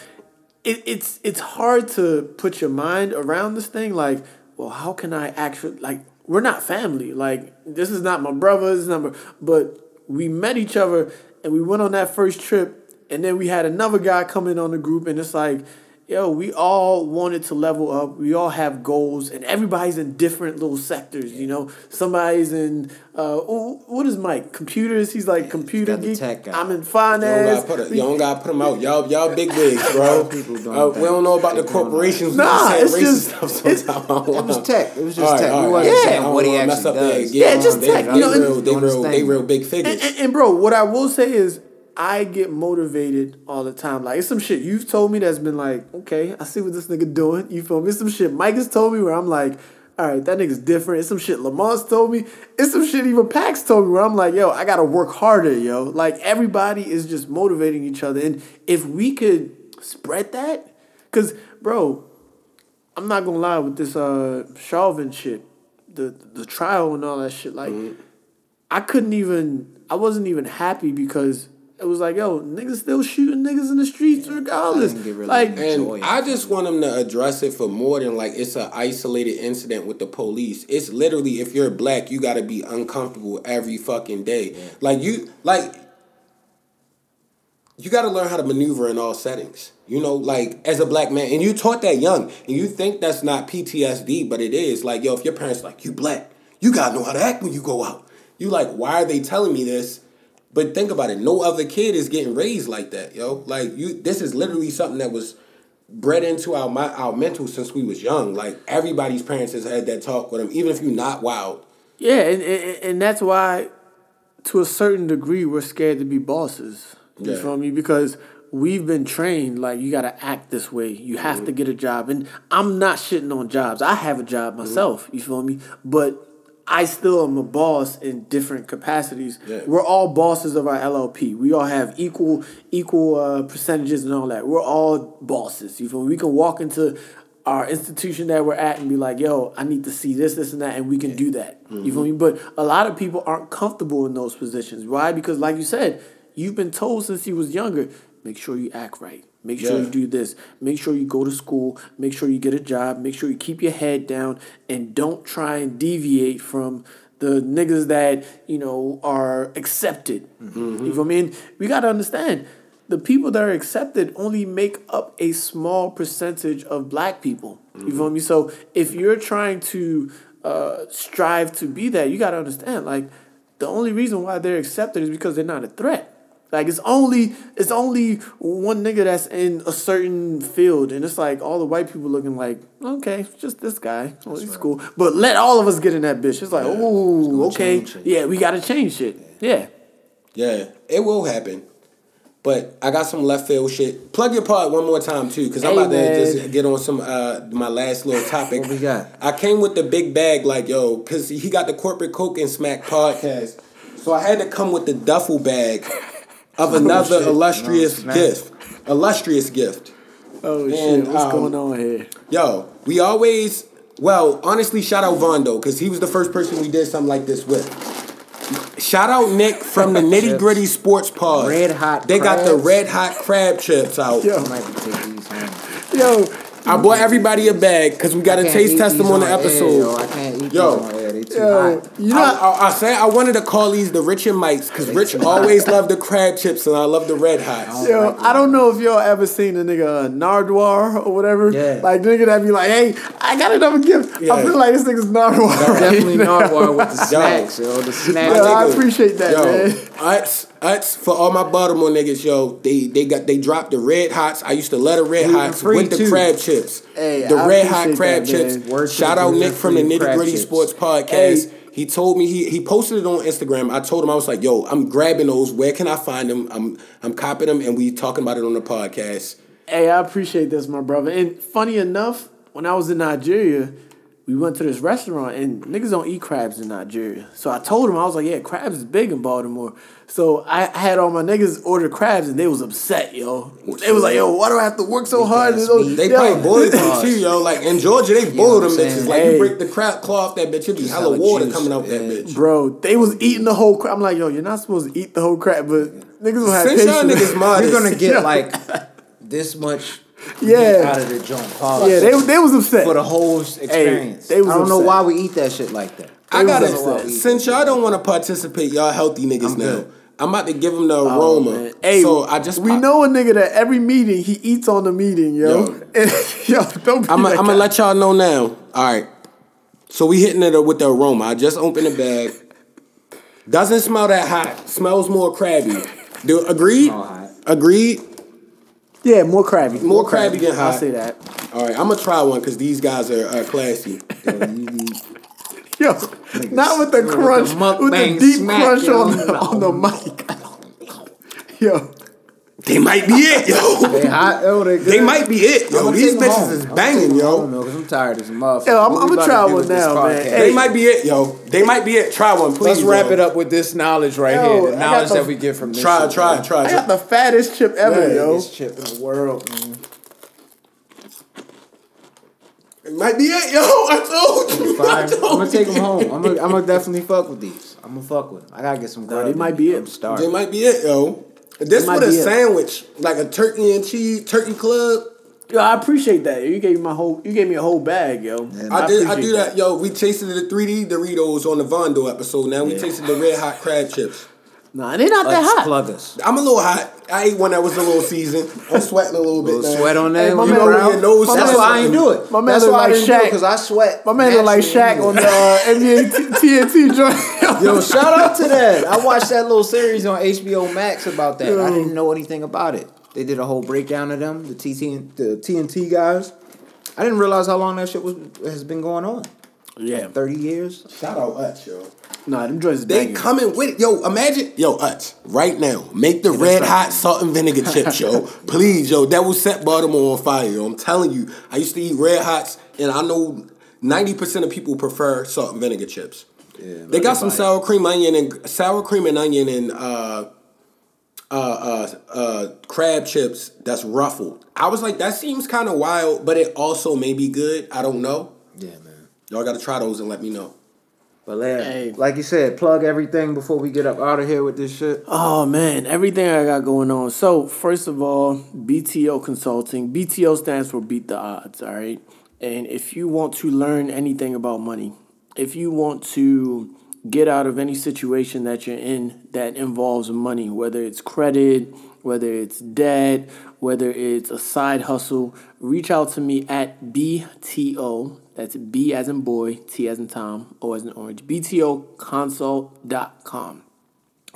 it, it's it's hard to put your mind around this thing. Like, well, how can I actually like? We're not family. Like, this is not my brother. This my, but we met each other and we went on that first trip, and then we had another guy come in on the group, and it's like. Yo, we all wanted to level up. We all have goals, and everybody's in different little sectors. You know, somebody's in uh, oh, what is Mike? Computers. He's like computer got geek. tech guy. I'm in finance. gotta put it. You don't gotta put them out. Y'all, y'all big wigs, bro. People doing Uh, we don't know about the corporations. Nah, it's saying racist just- stuff it's- It was tech. It was just All right, tech. all we right. wasn't Yeah. saying what he actually does. get Yeah, just they, tech, They, you know, real, they real, they real big figures. And, and bro, what I will say is I get motivated all the time. Like it's some shit you've told me that's been like, okay, I see what this nigga doing. You feel me? It's some shit Mike has told me where I'm like, all right, that nigga's different. It's some shit Lamont's told me. It's some shit even Pax told me where I'm like, yo, I gotta work harder, yo. Like everybody is just motivating each other. And if we could spread that, cause bro, I'm not gonna lie with this uh Chauvin shit, the the trial and all that shit, like I couldn't even I wasn't even happy because it was like, yo, niggas still shooting niggas in the streets regardless. didn't really Like mad. And I just want them to address it for more than like it's an isolated incident with the police. It's literally if you're black, you got to be uncomfortable every fucking day. Like you, like you got to learn how to maneuver in all settings. You know, like as a black man, and you taught that young, and you think that's not PTSD, but it is. Like yo, if your parents like you black, you gotta know how to act when you go out. You like, why are they telling me this? But think about it. No other kid is getting raised like that, yo. Like you, this is literally something that was bred into our mi- our mental since we was young. Like everybody's parents has had that talk with them, even if you're not wild. Yeah, and, and and that's why, to a certain degree, we're scared to be bosses. You Yeah. feel me? Because we've been trained like you got to act this way. You have Mm-hmm. to get a job, and I'm not shitting on jobs. I have a job Mm-hmm. myself. You feel me? But I still am a boss in different capacities. Yeah. We're all bosses of our LLP. We all have equal equal uh, percentages and all that. We're all bosses. You feel me? We can walk into our institution that we're at and be like, yo, I need to see this, this, and that, and we can do that. You feel me? But a lot of people aren't comfortable in those positions. Why? Because, like you said, you've been told since you was younger, make sure you act right. Make sure Yeah. you do this. Make sure you go to school. Make sure you get a job. Make sure you keep your head down and don't try and deviate from the niggas that, you know, are accepted. You feel me? And we gotta understand the people that are accepted only make up a small percentage of black people. You feel me? So if you're trying to uh, strive to be that, you gotta understand, like, the only reason why they're accepted is because they're not a threat. Like it's only it's only one nigga that's in a certain field, and it's like all the white people looking like, okay, just this guy. Oh, he's cool. But let all of us get in that bitch. It's like, oh, okay, yeah, we gotta change shit. Yeah. Yeah, it will happen. But I got some left field shit. Plug your part one more time too, because I'm about to just get on some uh my last little topic. What we got? I came with the big bag, like yo, because he got the corporate coke and smack podcast, so I had to come with the duffel bag of another Oh, illustrious No, gift. Illustrious gift. Oh And, shit, what's um, going on here? Yo, we always, well, honestly, shout out Vondo, because he was the first person we did something like this with. Shout out Nick from the Nitty Gritty Sports Pod. Red hot They got the red hot crab chips out. Yo. I might be taking these home. Yo, I bought everybody a bag because we got I to taste test them on the air, episode. yo. I can't eat Yo. These on air. They too Yo, hot. you know, I, I, I say I wanted to call these the Rich and Mikes because Rich always loved the crab chips and I love the red hots. Yo, I don't know if y'all ever seen a nigga uh, Nardwuar or whatever. Yeah. Like nigga that be like, hey, I got another gift. Yeah. I feel like this nigga's Nardwuar. right Definitely now. Nardwuar with the snacks, yo. The snacks. Yo, I appreciate that, yo, man. Utz, Utz, for all my Baltimore niggas, yo, they they got they dropped the red hots. I used to love the red hots with the too. crab chips. Hey, the I red hot crab that, chips. Word Shout out Nick from the Nitty Gritty. Sports Podcast. Hey. He told me he he posted it on Instagram. I told him I was like, yo, I'm grabbing those. Where can I find them? I'm I'm copying them and we talking about it on the podcast. Hey, I appreciate this, my brother. And funny enough, when I was in Nigeria, we went to this restaurant and niggas don't eat crabs in Nigeria. So I told him, I was like, yeah, crabs is big in Baltimore. So I had all my niggas order crabs and they was upset, yo. They was like, yo, why do I have to work so hard? ass Yo, meat. They yo, probably boil them too, yo. Like in Georgia, they boil what them I'm bitches. Like Hey. you break the crab claw off that bitch, it be hella hella water juice, coming out that bitch. Bro, they was eating the whole crab. I'm like, yo, you're not supposed to eat the whole crab, but niggas don't have Since y'all patience. niggas modest, You're gonna get Yo. like this much Yeah. out of the joint. Pause. yeah, they, they was upset. for the whole experience. they was I don't know why we eat that shit like that. I gotta upset. since y'all don't want to participate, y'all healthy niggas I'm now. good. I'm about to give them the Oh, aroma. man. Hey, so I just we pop- know a nigga that every meeting he eats on the meeting, yo. Yo. And, yo, don't be I'm gonna that. let y'all know now. All right. So we hitting it with the aroma. I just opened the bag. Doesn't smell that hot. Smells more crabby. Do agreed? Smell. Agreed. Yeah, more crabby. More crabby than hot. I'll say that. All right. I'm gonna try one because these guys are uh, classy. Yo, not with the crunch, with the, mukbang deep crunch on the, on the mic. Yo, They might be it, yo. They hot, yo. They, They might be it, yo. These bitches home. is I'ma banging, take 'em yo. home, Cause I'm tired as a motherfucker. Yo, I'm- I'ma try to one now, man. Hey. They might be it, yo. They might be it. Try one, please. Let's wrap yo. it up with this knowledge right Yo, here. The knowledge the- that we get from this. Try, shit, try, man. try. I got the fattest chip ever, Yeah, yo. Biggest chip in the world, man. It might be it, yo. I told you. I Fire. I'm gonna take them home. I'm gonna, I'm gonna definitely fuck with these. I'm gonna fuck with them. I gotta get some. grub they might be it. I'm They might be it, yo. This might with a be sandwich, like a turkey and cheese turkey club. Yo, I appreciate that. You gave me my whole. You gave me a whole bag, yo. I did. I do that, yo. We tasted the 3D Doritos on the Vondo episode. Now we Yeah. tasted the red hot crab chips. Nah, they're not that Let's hot. plug us. I'm a little hot. I ate one that was a little seasoned. I'm sweating a little bit. Now. sweat on Hey, there. my when man- you your nose That's why I ain't do it. My man That's why I like didn't do it because I sweat. My man look like Shaq on the uh, NBA t- TNT joint. Yo, shout out to that. I watched that little series on HBO Max about that. I didn't know anything about it. They did a whole breakdown of them, the TT, the TNT guys. I didn't realize how long that shit was has been going on. Yeah. Thirty years. Shout out Utz, yo. Nah, them joints is They banging. coming with it. Yo, imagine, yo, Utz, right now, make the red hot salt and vinegar chips, yo. Please, yo, that will set Baltimore on fire, yo. I'm telling you, I used to eat red hots, and I know 90% of people prefer salt and vinegar chips. Yeah, they got some sour cream onion and sour cream and onion and uh, uh, uh, uh, crab chips that's ruffled. I was like, that seems kind of wild, but it also may be good. I don't know. Yeah, man. Y'all got to try those and let me know. But yeah, Hey. like you said, plug everything before we get up out of here with this shit. Oh man, everything I got going on. So first of all, BTO Consulting. BTO stands for Beat the Odds. All right, and if you want to learn anything about money, if you want to get out of any situation that you're in that involves money, whether it's credit, whether it's debt, whether it's a side hustle, reach out to me at BTO. That's B as in boy, T as in Tom, O as in orange. BTOconsult.com.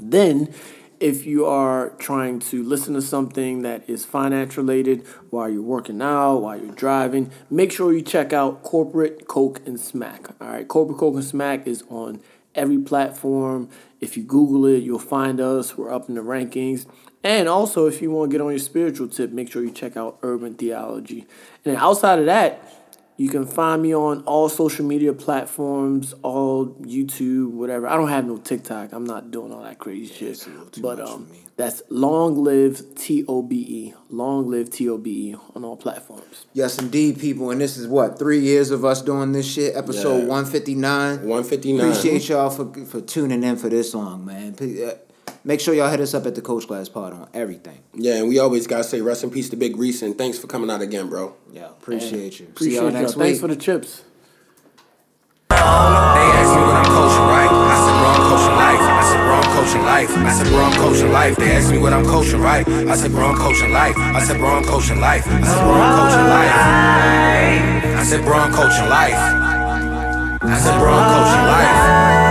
Then, if you are trying to listen to something that is finance related while you're working out, while you're driving, make sure you check out Corporate Coke and Smack. All right, Corporate Coke and Smack is on every platform. If you Google it, you'll find us. We're up in the rankings. And also, if you want to get on your spiritual tip, make sure you check out Urban Theology. And outside of that, you can find me on all social media platforms, all YouTube, whatever. I don't have no TikTok. I'm not doing all that crazy shit. But um, that's Long Live T O B E. Long Live T O B E on all platforms. Yes, indeed, people. And this is what three years of us doing this shit. Episode Yeah. one fifty nine. 159. Appreciate y'all for for tuning in for this song, man. P- uh, Make sure y'all hit us up at the Coach Class Pod on everything. Yeah, and we always gotta say rest in peace to Big Reese and thanks for coming out again, bro. Yeah, appreciate you. See Appreciate y'all y'all. next Thanks for the chips. They ask me what I'm coaching, right? I said, bro, I'm coaching life. I said, bro, I'm coaching life. I said, bro, I'm coaching life. They ask me what I'm coaching, right? I said, bro, I'm coaching life. I said, bro, I'm coaching life. I said, bro, I'm coaching life. I said, bro, I'm coaching life. I said, bro, I'm coaching life.